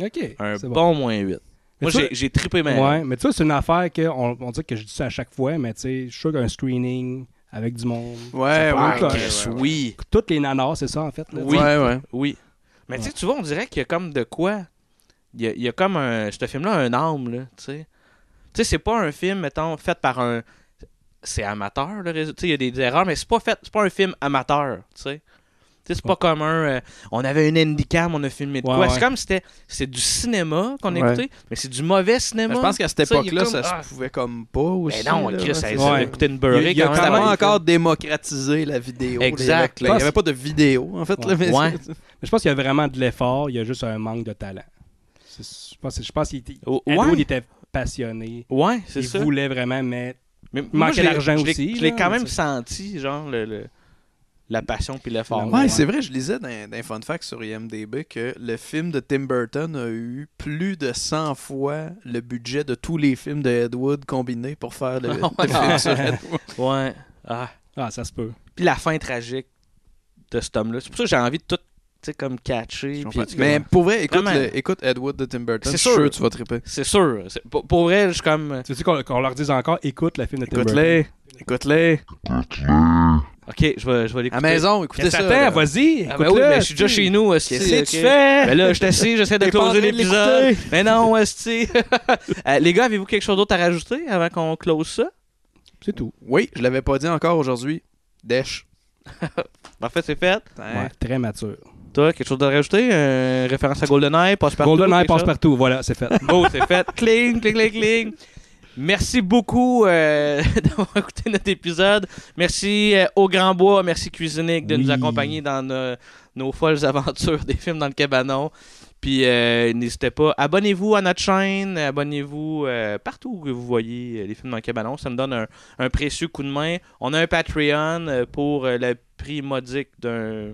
Ok. Un bon, moins 8. Mais Moi, j'ai trippé ma Ouais, mais tu vois, c'est une affaire que on, on dit que je dis ça à chaque fois, mais tu sais, je suis sûr qu'un screening avec du monde. Ouais, ouais, correct. Chris, oui. Toutes les nanas, c'est ça en fait. là, Oui, sais. Ouais, ouais. oui. Mais tu sais, tu vois, on dirait qu'il y a comme de quoi. Il y a, il y a comme un. Ce film-là un âme, là, tu sais. Tu sais, c'est pas un film, mettons, fait par un. C'est amateur, le résultat. Tu sais, il y a des, des erreurs, mais c'est pas fait. C'est pas un film amateur, tu sais. Tu sais, c'est pas comme un. euh, on avait une handicam, on a filmé de Ouais, quoi. ouais. C'est comme c'était. C'est du cinéma qu'on Ouais. écoutait, mais c'est du mauvais cinéma. Je pense qu'à cette il époque-là, comme- ça ah, se pouvait comme pas aussi. Ben non, là, Chris, ça, ouais. ça Ouais. coûtait une beurrée Il y a quand même. Encore démocratisé la vidéo. Exact. Il y avait- Il n'y avait pas de vidéo, en fait. là, mais Mais je pense qu'il y a vraiment de l'effort, il y a juste un manque de talent. Je pense, je pense qu'il était, Oh, était passionné. Ouais, c'est Il ça. voulait vraiment, mais Mais manquait l'ai- aussi. Je l'ai quand même senti, genre, le, le- la passion puis l'effort. Ouais, c'est vrai, je lisais dans, dans un fun fact sur IMDb que le film de Tim Burton a eu plus de 100 fois le budget de tous les films de Ed Wood combinés pour faire le, le film sur Ed Wood. Ouais. Ah. Ah, ça se peut. Puis la fin tragique de cet homme-là. C'est pour ça que j'ai envie de tout, sais, comme catcher. puis- Mais pour vrai, écoute, le- écocoute Ed Wood de Tim Burton. C'est sûr. tu vas triper. C'est sûr. Pour, pour vrai, je suis comme. Tu sais qu'on leur dise encore, écoute le film de Tim Écoute-les. Écoute-les. Ok, je vais, je vais l'écouter. À la maison, écoutez ça. là. Vas-y, Ah ben oui, mais je suis déjà chez nous. Qu'est-ce que tu fais? Ben là, je suis assis, j'essaie de en closer l'épisode. Mais non, esti. Euh, les gars, avez-vous quelque chose d'autre à rajouter avant qu'on close ça? C'est tout. Oui, je l'avais pas dit encore aujourd'hui. Desch. Parfait, c'est fait. Ouais, très mature. Quelque chose à rajouter? Euh, référence à GoldenEye, passe-partout? GoldenEye quelque passe chose? partout, voilà, c'est fait. Bon, c'est fait. Cling, cling, cling, cling. Merci beaucoup euh, d'avoir écouté notre épisode. Merci euh, au Grand Bois, merci Cuisinique de nous accompagner dans nos, nos folles aventures des films dans le cabanon. Puis euh, n'hésitez pas, abonnez-vous à notre chaîne, abonnez-vous partout où vous voyez les films dans le cabanon. Ça me donne un, un précieux coup de main. On a un Patreon pour le prix modique d'un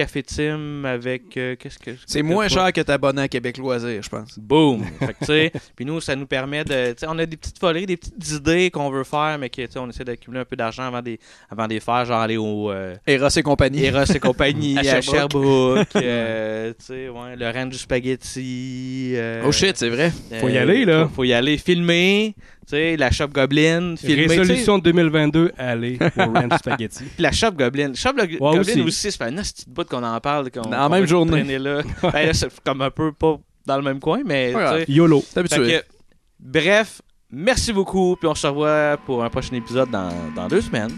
café Tim avec euh, qu'est-ce que C'est moins cher que t'abonner à Québec Loisir, je pense. Boom! Puis nous, ça nous permet de. tu sais, on a des petites foleries, des petites idées qu'on veut faire, mais que, tu sais, on essaie d'accumuler un peu d'argent avant des, avant de les faire, genre aller au. euh, Eros et compagnie. Eros et compagnie, À à, Sherbrooke. Sherbrooke, euh, tu sais, ouais, le ranch du spaghetti. euh, Oh shit, c'est vrai. Faut y aller, là. Faut, faut y aller, filmer, sais, la shop Goblin. Résolution de 2022, allez au Ranch Spaghetti. Puis la shop Goblin. Shop Lo- Goblin aussi. aussi. fait une petite bout qu'on en parle. Qu'on, qu'on même journée. Là. Ben là, c'est comme un peu pas dans le même coin, mais. Sais. YOLO. C'est habitué. Que, bref, merci beaucoup. Puis on se revoit pour un prochain épisode dans, dans deux semaines.